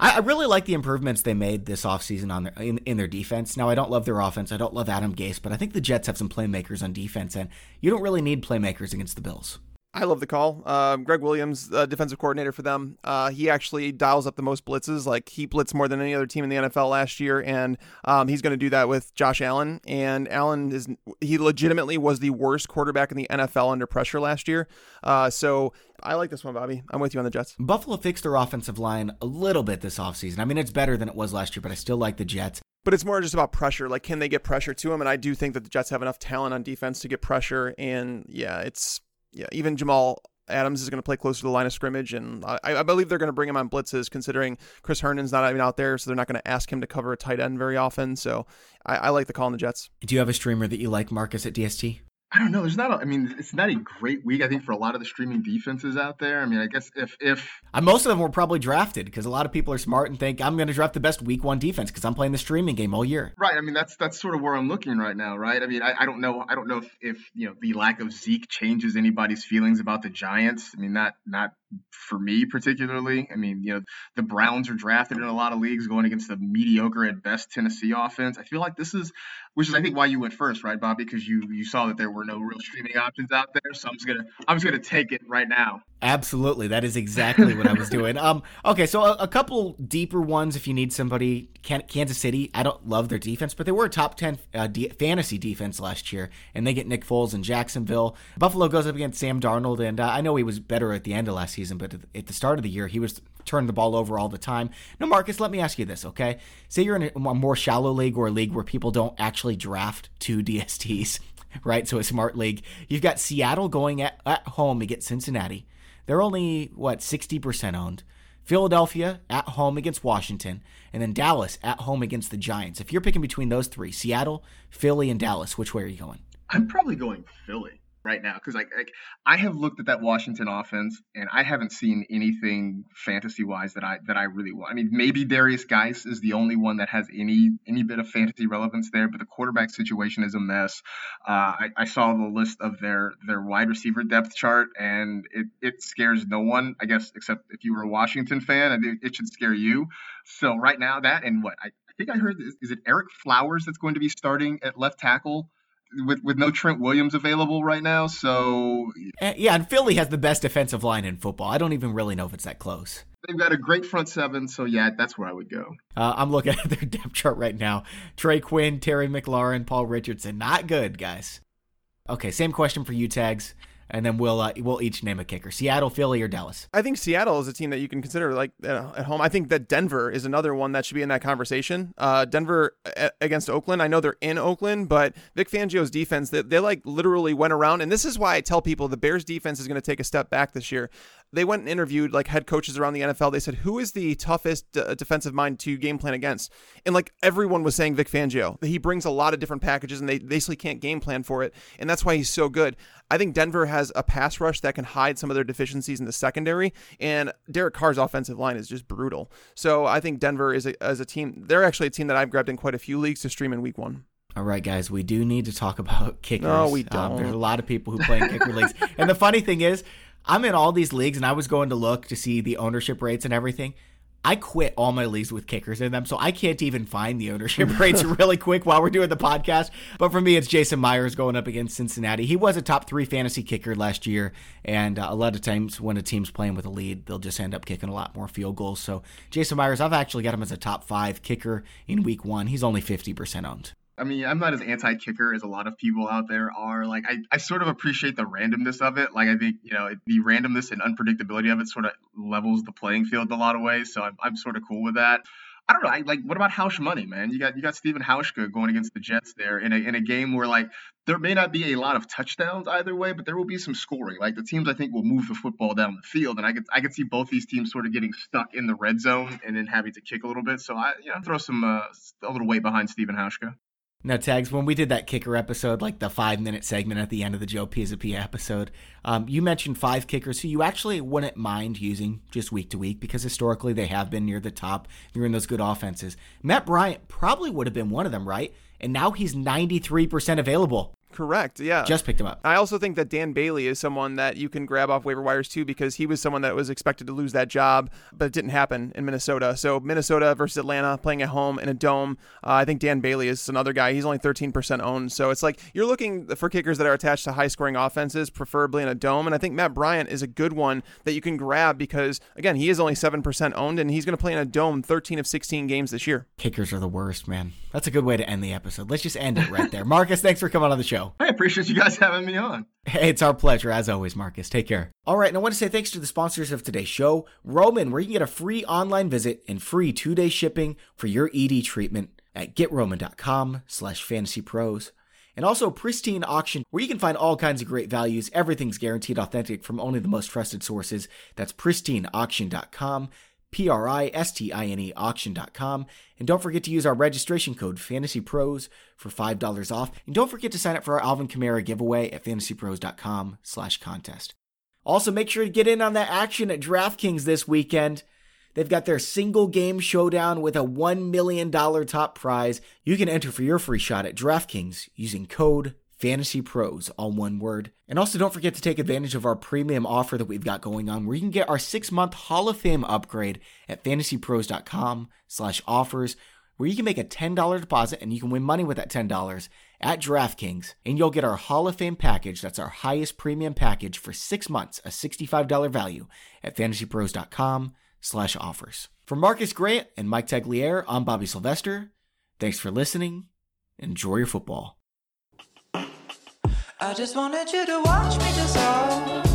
I, I really like the improvements they made this offseason on their in, in their defense. Now I don't love their offense. I don't love Adam Gase, but I think the Jets have some playmakers on defense, and you don't really need playmakers against the Bills. I love the call. Uh, Gregg Williams, uh, defensive coordinator for them, uh, he actually dials up the most blitzes. Like he blitzed more than any other team in the NFL last year, and um, he's going to do that with Josh Allen. And Allen is he legitimately was the worst quarterback in the NFL under pressure last year. Uh, so I like this one, Bobby. I'm with you on the Jets. Buffalo fixed their offensive line a little bit this offseason. I mean, it's better than it was last year, but I still like the Jets. But it's more just about pressure. Like, can they get pressure to him? And I do think that the Jets have enough talent on defense to get pressure. And yeah, it's yeah, even Jamal Adams is going to play closer to the line of scrimmage, and I, I believe they're going to bring him on blitzes, considering Chris Herndon's not even out there, so they're not going to ask him to cover a tight end very often. So I, I like the call on the Jets. Do you have a streamer that you like, Marcas, at DST? I don't know. There's not. A, I mean, it's not a great week. I think for a lot of the streaming defenses out there. I mean, I guess if if uh, most of them were probably drafted because a lot of people are smart and think I'm going to draft the best week one defense because I'm playing the streaming game all year. Right. I mean, that's that's sort of where I'm looking right now. Right. I mean, I, I don't know. I don't know if, if you know the lack of Zeke changes anybody's feelings about the Giants. I mean, not not for me particularly. I mean, you know, the Browns are drafted in a lot of leagues going against the mediocre at best Tennessee offense. I feel like this is, which is I think why you went first, right, Bob? Because you you saw that there were no real streaming options out there. So I'm just gonna I'm just gonna take it right now. Absolutely, that is exactly what I was doing. Um, okay, so a, a, couple deeper ones if you need somebody. Kansas City, I don't love their defense, but they were a top ten uh, de- fantasy defense last year, and they get Nick Foles in Jacksonville. Buffalo goes up against Sam Darnold, and uh, I know he was better at the end of last season, but at the start of the year, he was turning the ball over all the time. Now, Marcas, let me ask you this, okay? Say you're in a more shallow league or a league where people don't actually draft two DSTs, right? So a smart league. You've got Seattle going at, at home against Cincinnati. They're only, what, 60% owned. Philadelphia at home against Washington, and then Dallas at home against the Giants. If you're picking between those three, Seattle, Philly, and Dallas, which way are you going? I'm probably going Philly right now because like, like I have looked at that Washington offense and I haven't seen anything fantasy wise that I that I really want. I mean, maybe Darius Guice is the only one that has any any bit of fantasy relevance there, but the quarterback situation is a mess. Uh, I, I, saw the list of their their wide receiver depth chart and it it scares no one, I guess, except if you were a Washington fan, it, it should scare you. So right now, that and what I, I think I heard is, is it Ereck Flowers that's going to be starting at left tackle with with no Trent Williams available right now. So eh, yeah, and Philly has the best defensive line in football. I don't even really know if it's that close. They've got a great front seven, so yeah, that's where I would go. Uh, I'm looking at their depth chart right now. Trey Quinn, Terry McLaurin, Paul Richardson. Not good, guys. Okay, same question for you, Tags and then we'll uh, we'll each name a kicker: Seattle, Philly, or Dallas. I think Seattle is a team that you can consider like at home. I think that Denver is another one that should be in that conversation. Uh, Denver a- against Oakland. I know they're in Oakland, but Vic Fangio's defense they, they like literally went around, and this is why I tell people the Bears defense is going to take a step back this year they went and interviewed like head coaches around the NFL. They said, "Who is the toughest uh, defensive mind to game plan against?" And like everyone was saying, Vic Fangio. He brings a lot of different packages, and they basically can't game plan for it, and that's why he's so good. I think Denver has a pass rush that can hide some of their deficiencies in the secondary, and Derek Carr's offensive line is just brutal. So I think Denver is a, as a team. They're actually a team that I've grabbed in quite a few leagues to stream in Week One. All right, guys, we do need to talk about kickers. No, we don't. Um, there's a lot of people who play in kicker leagues, and the funny thing is I'm in all these leagues and I was going to look to see the ownership rates and everything. I quit all my leagues with kickers in them, so I can't even find the ownership rates really quick while we're doing the podcast. But for me, it's Jason Myers going up against Cincinnati. He was a top three fantasy kicker last year, and uh, a lot of times when a team's playing with a lead, they'll just end up kicking a lot more field goals. So Jason Myers, I've actually got him as a top five kicker in week one. He's only 50% owned. I mean, I'm not as anti-kicker as a lot of people out there are. Like, I, I sort of appreciate the randomness of it. Like, I think you know the randomness and unpredictability of it sort of levels the playing field a lot of ways. So I'm, I'm sort of cool with that. I don't know. I, like, what about Hausch money, man? You got you got Stephen Hauschka going against the Jets there in a in a game where like there may not be a lot of touchdowns either way, but there will be some scoring. Like the teams I think will move the football down the field, and I could I could see both these teams sort of getting stuck in the red zone and then having to kick a little bit. So I you know throw some uh, a little weight behind Stephen Hauschka. Now, Tags, when we did that kicker episode, like the five minute segment at the end of the Joe Pisapia episode, um, you mentioned five kickers who you actually wouldn't mind using just week to week because historically they have been near the top. You're in those good offenses. Matt Bryant probably would have been one of them, right? And now he's 93% available. Correct. Yeah. Just picked him up. I also think that Dan Bailey is someone that you can grab off waiver wires too because he was someone that was expected to lose that job, but it didn't happen in Minnesota. So Minnesota versus Atlanta playing at home in a dome. Uh, I think Dan Bailey is another guy. He's only 13% owned. So it's like you're looking for kickers that are attached to high scoring offenses, preferably in a dome. And I think Matt Bryant is a good one that you can grab because, again, he is only 7% owned and he's going to play in a dome 13 of 16 games this year. Kickers are the worst, man. That's a good way to end the episode. Let's just end it right there. Marcas, thanks for coming on the show. I appreciate you guys having me on. Hey, it's our pleasure, as always, Marcas. Take care. All right, and I want to say thanks to the sponsors of today's show Roman, where you can get a free online visit and free two day shipping for your ED treatment at getroman.com slash fantasypros. And also Pristine Auction, where you can find all kinds of great values. Everything's guaranteed authentic from only the most trusted sources. That's pristineauction.com. P-R-I-S-T-I-N-E auction.com. And don't forget to use our registration code FantasyPros for $5 off. And don't forget to sign up for our Alvin Kamara giveaway at fantasypros.com slash contest. Also, make sure to get in on that action at DraftKings this weekend. They've got their single game showdown with a $1 million top prize. You can enter for your free shot at DraftKings using code Fantasy Pros, all one word. And also, don't forget to take advantage of our premium offer that we've got going on, where you can get our six month Hall of Fame upgrade at fantasypros.com/slash offers, where you can make a $10 deposit and you can win money with that $10 at DraftKings. And you'll get our Hall of Fame package. That's our highest premium package for six months, a $65 value at fantasypros.com/slash offers. For Marcas Grant and Mike Tagliere, I'm Bobby Sylvester. Thanks for listening. Enjoy your football. I just wanted you to watch me dissolve.